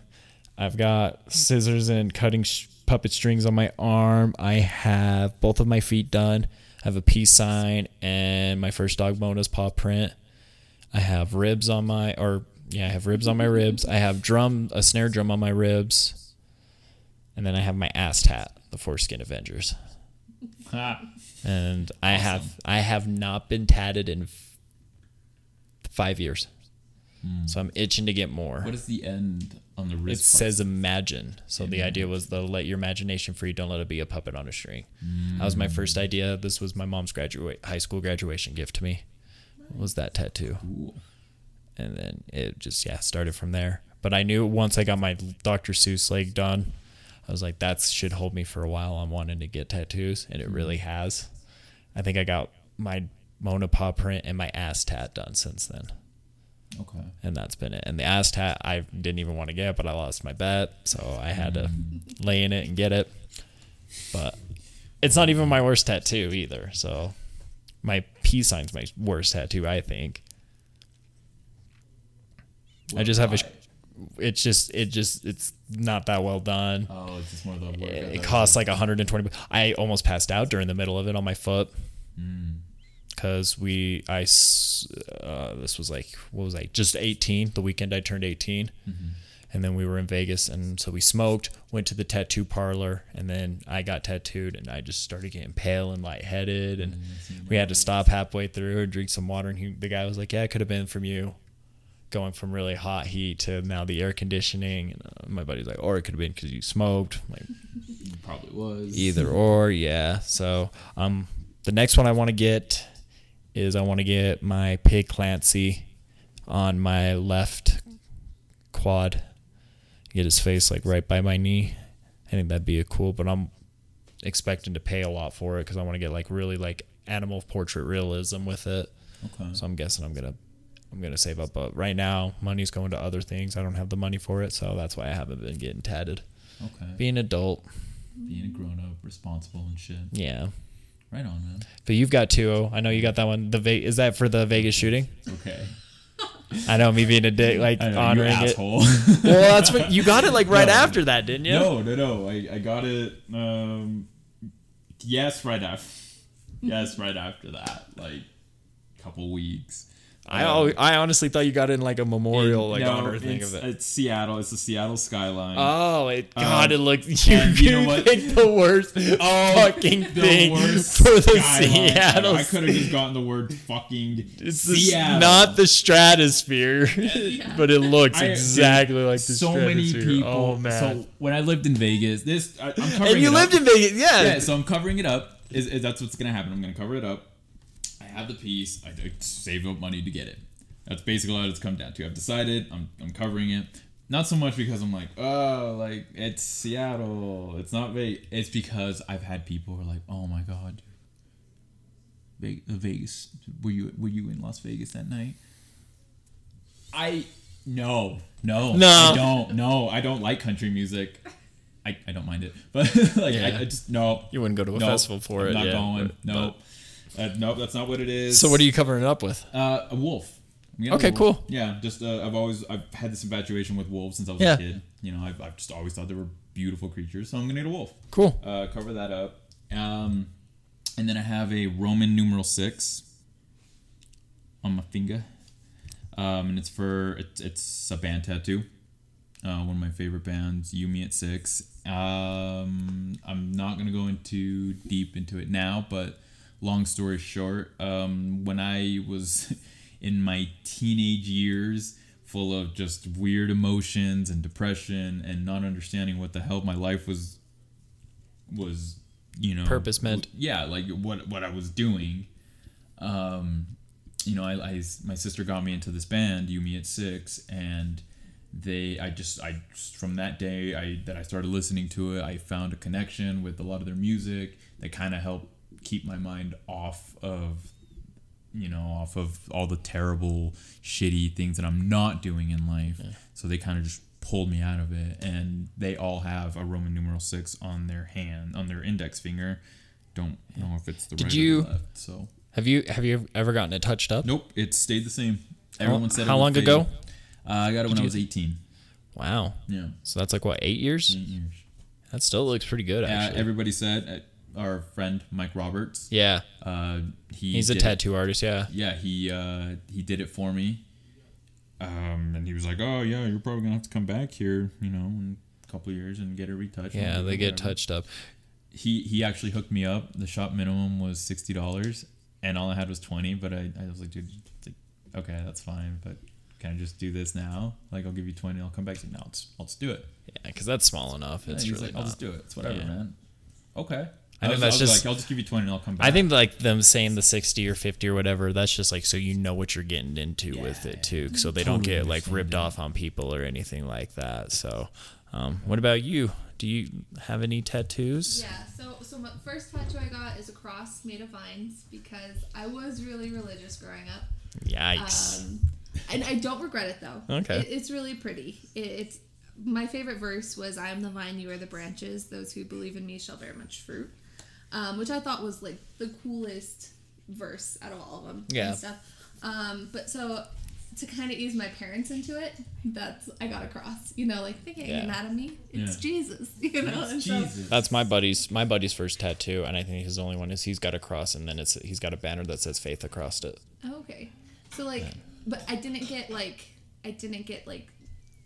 I've got scissors and cutting sh- puppet strings on my arm. I have both of my feet done. I have a peace sign and my first dog bonus paw print. I have ribs on my or yeah, I have ribs on my ribs. I have drum a snare drum on my ribs. And then I have my ass tat, the Foreskin Avengers. *laughs* And I have I have not been tatted in f- 5 years. Hmm. So I'm itching to get more. What is the end on the It part? says imagine. So the idea was they'll let your imagination free. Don't let it be a puppet on a string. That was my hmm. first idea. This was my mom's graduate high school graduation gift to me. Was that tattoo? Cool. And then it just yeah started from there. But I knew once I got my Dr. Seuss leg done, I was like that should hold me for a while on wanting to get tattoos, and it hmm. really has. I think I got my Mona paw print and my ass tat done since then Okay. and that's been it. And the ass tat I didn't even want to get, but I lost my bet, so I had to hmm. lay in it and get it. But it's not even my worst tattoo either. So my peace sign's my worst tattoo, I think. I just have a. sh- It's just it just it's not that well done. Oh, it's just more of the work. It costs like 120. I almost passed out during the middle of it on my foot because we I uh, this was like what was I just 18 the weekend I turned 18, and then we were in Vegas and so we smoked, went to the tattoo parlor, and then I got tattooed and I just started getting pale and lightheaded, and we had to stop halfway through and drink some water, and he, the guy was like, "Yeah, it could have been from you." Going from really hot heat to now the air conditioning, and uh, my buddy's like, or it could have been because you smoked. I'm like, probably was either or yeah so um the next one i want to get is i want to get my pig clancy on my left quad get his face like right by my knee i think that'd be a cool but i'm expecting to pay a lot for it because i want to get like really like animal portrait realism with it Okay. so i'm guessing i'm gonna i'm gonna save up but right now money's going to other things i don't have the money for it so that's why i haven't been getting tatted Okay. being adult Being a grown up, responsible and shit. yeah Right on, man. But you've got two. Oh. I know you got that one. The Ve- is that for the Vegas shooting? Okay. I know me being a dick, like know, honoring it. asshole. *laughs* Well, that's what you got it like right No. after that, didn't you? No, no, no. I, I got it. Um, yes, right after. Yes, right after that. Like, a couple weeks. I Um, al- I honestly thought you got in like a memorial, like no, honor thing it's, of it. It's Seattle. It's the Seattle skyline. Oh, it, God! Um, it looked you, and you know you what? picked the worst *laughs* fucking the thing worst *laughs* for the skyline Seattle. I could have just gotten the word fucking *laughs* It's the, Seattle. not the stratosphere, but it looks I- exactly like the so many people. Oh man! So when I lived in Vegas, this I, I'm covering. and you it lived up. in Vegas, yeah. Yeah, so I'm covering it up. Is, is that's what's gonna happen? I'm gonna cover it up. I have the piece. I, I save up money to get it. That's basically what it's come down to. I've decided. I'm I'm covering it. Not so much because I'm like, oh, like it's Seattle. It's not Vegas. It's because I've had people who are like, oh my god, Ve- uh, Vegas. Were you were you in Las Vegas that night? I no no No. I don't no I don't like country music. I, I don't mind it, *laughs* but like Yeah. I, I just no. You wouldn't go to a no, festival for I'm it. Not yeah, going. but- no, uh, nope. That's not what it is. So what are you covering it up with? Uh, a wolf. A Okay, wolf. cool. Yeah, just uh, I've always I've had this infatuation with wolves since I was Yeah. a kid. You know, I've, I've just always thought they were beautiful creatures, so I'm gonna get a wolf. Cool. Uh, cover that up. Um, and then I have a Roman numeral six on my finger. Um, and it's for it's, it's a band tattoo. Uh, one of my favorite bands, You Me At Six. Um, I'm not gonna go into deep into it now, but long story short, um, when I was *laughs* in my teenage years, full of just weird emotions and depression and not understanding what the hell my life was was you know Purpose meant. yeah like what what i was doing um you know I, I my sister got me into this band You Me At Six and they i just i just from that day i that i started listening to it i found a connection with a lot of their music that kind of helped keep my mind off of you know off of all the terrible shitty things that i'm not doing in life so they kind of just pulled me out of it and they all have a roman numeral six on their hand on their index finger don't know if it's the Did right you- left so Have you have you ever gotten it touched up? nope it stayed the same everyone said How long ago? uh, i got it when i was 18 Wow. Yeah, So that's like what eight years? eight years. That still looks pretty good. Uh, Actually. everybody said uh, our friend Mike Roberts. yeah. Uh, he He's a tattoo artist. Yeah. Yeah, he uh, he did it for me. Um, and he was like, "Oh yeah, you're probably gonna have to come back here, you know, in a couple of years and get it retouched." Yeah. They get whatever." touched up. He he actually hooked me up. The shop minimum was sixty dollars, and all I had was twenty. But I, I was like, dude, it's like, okay, that's fine, but can I just do this now? Like, I'll give you twenty. I'll come back. He's like, no, I'll just, I'll just do it. Yeah, because that's small enough. It's he's really like, I'll just do it. It's whatever, Yeah. man. Okay. I I, think was, that's I was just- like, I'll just give you twenty, and I'll come back. I think like them saying the sixty or fifty or whatever. That's just like so you know what you're getting into with it too, so they don't Totally get like ripped off on people or anything like that. So, um, what about you? Do you have any tattoos? Yeah, so so my first tattoo I got is a cross made of vines because I was really religious growing up. Yikes! Um, and I don't regret it though. Okay. It, it's really pretty. It, it's my favorite verse was "I am the vine, you are the branches. Those who believe in me shall bear much fruit," um, which I thought was like the coolest verse out of all of them. Yeah. And stuff. Um, but so to kind of ease my parents into it, that's I got a cross. You know, like they can't Yeah. get mad at me. It's Yeah. Jesus. *laughs* You know. and so- Jesus. That's my buddy's my buddy's first tattoo, and I think his only one is he's got a cross, and then it's he's got a banner that says faith across it. Oh, okay. So like, but I didn't get like I didn't get like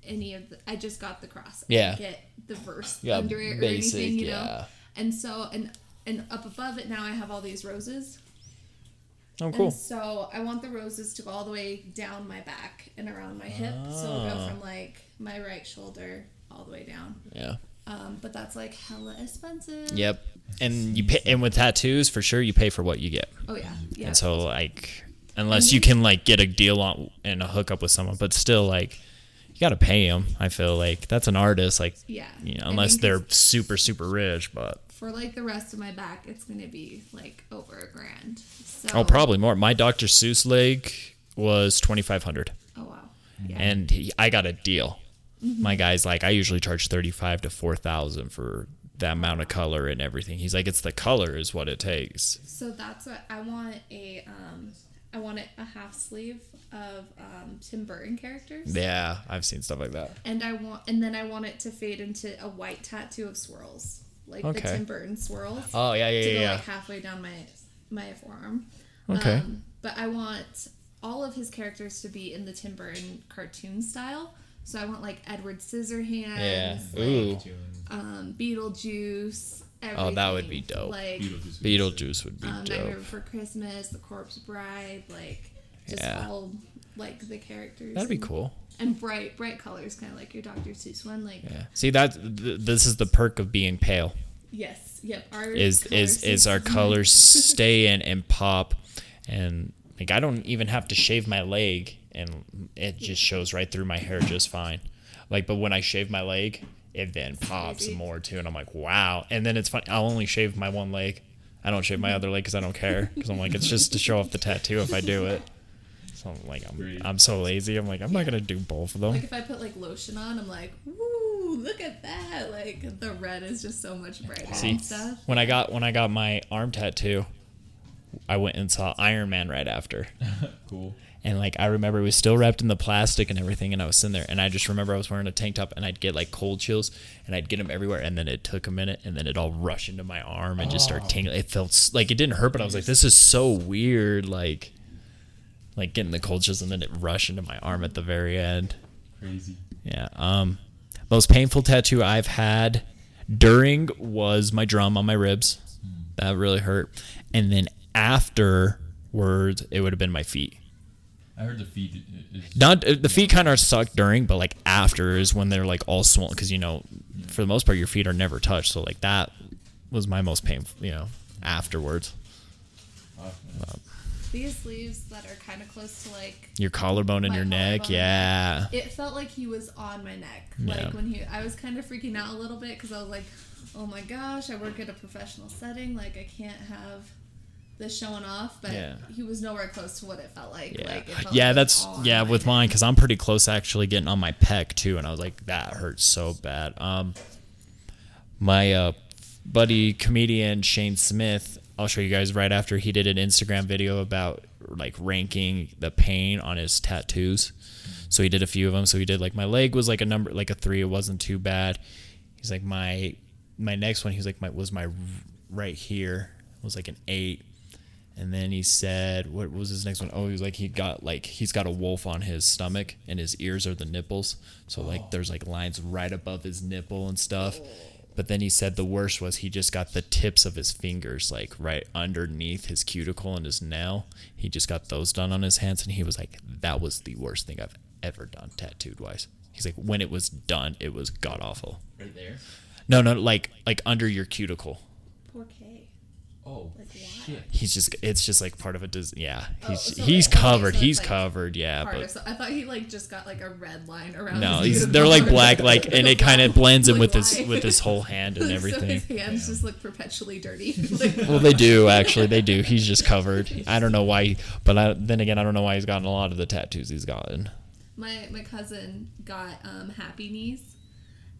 any of the. I just got the cross. I Yeah. didn't get the verse Yeah, under it or basic, anything, you yeah. know. And so and and up above it now I have all these roses. Oh, cool. And so I want the roses to go all the way down my back and around my hip. So it'll go Ah. from like my right shoulder all the way down. Yeah. Um, but that's like hella expensive. Yep. And you pay, and with tattoos for sure you pay for what you get. Oh yeah. Yeah. And so like unless you can like get a deal on and a hookup with someone, but still like you got to pay them. I feel like that's an artist like yeah. you know, unless they're super super rich, but for like the rest of my back, it's gonna be like over a grand. So, oh probably more. My Dr. Seuss leg was 2500 Oh wow. Yeah. and he, I got a deal. My guy's like I usually charge 35 to 4000 for the amount of color and everything. He's like it's the color is what it takes. so that's what I want a um I want a half sleeve of um Tim Burton characters. Yeah, I've seen stuff like that. And I want and then I want it to fade into a white tattoo of swirls. Like the Tim Burton swirls. Oh, yeah, yeah, to yeah, go yeah. like halfway down my my forearm. Okay. Um, but I want all of his characters to be in the Tim Burton cartoon style. So I want like Edward Scissorhands, Yeah. like, Ooh. um, Beetlejuice. Oh, that would be everything. dope. Like Beetlejuice. Beetlejuice would be um, dope. Nightmare Before Christmas, The Corpse Bride, like just Yeah. all like the characters. That'd be cool. And bright, bright colors, kind of like your Dr. Seuss one. Like Yeah. See that th- this is the perk of being pale. yes, yep. Our Is is is our *laughs* colors stay in and pop and like I don't even have to shave my leg and it just shows right through my hair just fine. Like but when I shave my leg, it then pops crazy. more too and I'm like, "Wow." And then it's funny. I'll only shave my one leg. I don't shave my mm-hmm. other leg cuz I don't care cuz I'm like it's just to show off the tattoo if I do it. So I'm like I'm, Great. I'm so lazy. I'm like I'm not going to do both of them. Like if I put like lotion on, I'm like, woo, look at that! Like the red is just so much brighter See, and stuff. when I got when I got my arm tattoo, I went and saw Iron Man right after, *laughs* Cool. and like I remember it was still wrapped in the plastic and everything, and I was sitting there, and I just remember I was wearing a tank top, and I'd get like cold chills, and I'd get them everywhere, and then it took a minute, and then it all rushed into my arm and just started oh. tingling. It felt like it didn't hurt, but I was like, this is so weird, like, like getting the cold chills, and then it rushed into my arm at the very end. Crazy. Yeah. Um, most painful tattoo I've had during was my drum on my ribs. That really hurt. And then afterwards, it would have been my feet. I heard the feet. is Not uh, the feet kind of suck during, but like after is when they're like all swollen because you know, for the most part, your feet are never touched. So like that was my most painful. You know, afterwards, These sleeves that are kind of close to like your collarbone and your neck. Yeah. it felt like he was on my neck. Yeah. Like when he, I was kind of freaking out a little bit because I was like, oh my gosh, I work at a professional setting. Like I can't have this showing off. But Yeah. he was nowhere close to what it felt like. Yeah, Like, felt yeah, like that's yeah with mine because I'm pretty close actually getting on my pec too, and I was like that hurts so bad. Um, my uh, buddy comedian Shane Smith, I'll show you guys right after he did an Instagram video about like ranking the pain on his tattoos. So he did a few of them. So he did like my leg was like a number like a three. It wasn't too bad. He's like my my next one. He's like my was my right here was like an eight. And then he said, what was his next one? Oh, he was like, he got like, he's got a wolf on his stomach and his ears are the nipples. So, like, oh. there's like lines right above his nipple and stuff. But then he said the worst was he just got the tips of his fingers, like right underneath his cuticle and his nail. He just got those done on his hands. And he was like, that was the worst thing I've ever done tattooed wise. He's like, when it was done, it was god awful. Right there. No, no, like, like under your cuticle. Poor K. Oh Like, why? Shit. He's just, it's just like part of a, dis- yeah. Oh, He's, so he's okay, covered. so he's like covered. Yeah. But of, so I thought he like just got like a red line around. No, he's they're like black, *laughs* like, and it kind of blends in Like, with his with his whole hand and *laughs* so everything. his hands just look perpetually dirty. *laughs* Like, Well, they do actually. They do. He's just covered. I don't know why, but I, then again, I don't know why he's gotten a lot of the tattoos he's gotten. my my cousin got um, happy knees.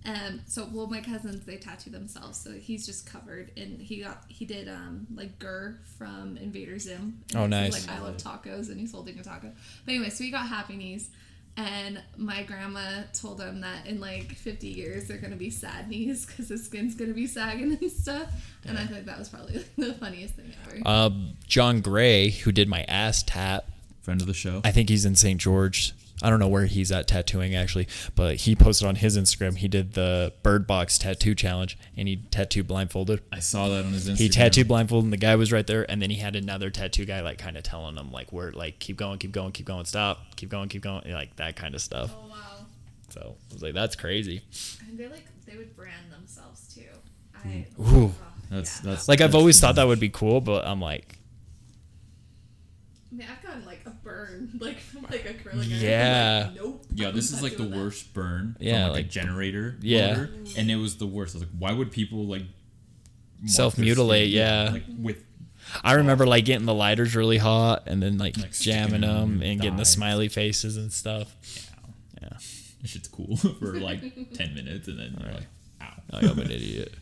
Um, so well, my cousins they tattoo themselves, so he's just covered, and he got he did um like GIR from Invader Zim. And Oh, it nice. Like I love tacos, and he's holding a taco. But anyway, so he got happy knees, and my grandma told him that in like 50 years they're gonna be sad knees because his skin's gonna be sagging and stuff. And I think that was probably like, the funniest thing ever. Uh, John Gray, who did my ass tap, Friend of the show. I think he's in St. George. I don't know where he's at tattooing actually, but he posted on his Instagram. He did the Bird Box tattoo challenge, and he tattooed blindfolded. I saw that on his Instagram. He tattooed blindfolded, and the guy was right there. And then he had another tattoo guy, like kind of telling him, like, "We're like, keep going, keep going, keep going, stop, keep going, keep going," like that kind of stuff. oh wow. So I was like, "That's crazy." And they like they would brand themselves too. I hmm. Ooh. oh, That's yeah. that's Like I've always thought that would be cool, but I'm like, I mean, I've gotten like a burn, *laughs* like from *laughs* like acrylic. and Yeah. Like, nope. Yeah, this is like the that. worst burn. Yeah, from like, like- a generator. Yeah. motor, and it was the worst. I was like, why would people like Self-mutilate, yeah. like with I remember like getting the lighters really hot and then like, Like jamming them them in and getting the smiley faces and stuff. yeah, Yeah, this shit's cool *laughs* for like *laughs* ten minutes, and then you're like, ow. like, I'm an idiot.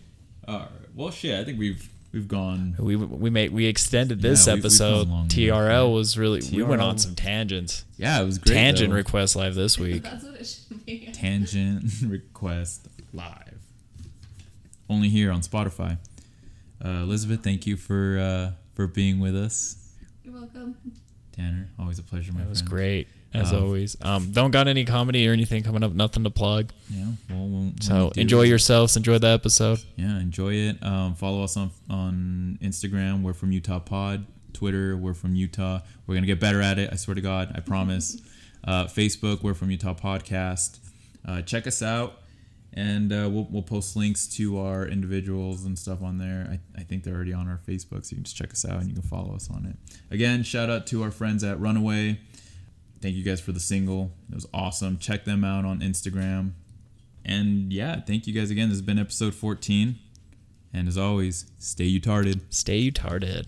All right. Well, shit. I think we've we've gone. We we made we extended this Yeah, we've- we've episode. gone long TRL enough. was really we went on TRL. some tangents. Yeah, it was great. Tangent though. request live this week. *laughs* That's what it should be. Tangent *laughs* request live. Only here on Spotify. Uh, Elizabeth, thank you for uh, for being with us. You're welcome. Tanner, always a pleasure, my That was friend. great as Um, always. Um, don't got any comedy or anything coming up. Nothing to plug. Yeah. Well, when So enjoy yourselves. Enjoy the episode. Yeah, enjoy it. Um, follow us on on Instagram. We're from Utah Pod. Twitter. We're from Utah. We're gonna get better at it. I swear to God. I promise. *laughs* uh, Facebook. We're from Utah Podcast. Uh, check us out, and uh, we'll we'll post links to our individuals and stuff on there. I, I think they're already on our Facebook, so you can just check us out and you can follow us on it. Again, shout out to our friends at Runaway. Thank you guys for the single. It was awesome. Check them out on Instagram. And yeah, thank you guys again. This has been episode 14. And as always, stay utarded. Stay retarded.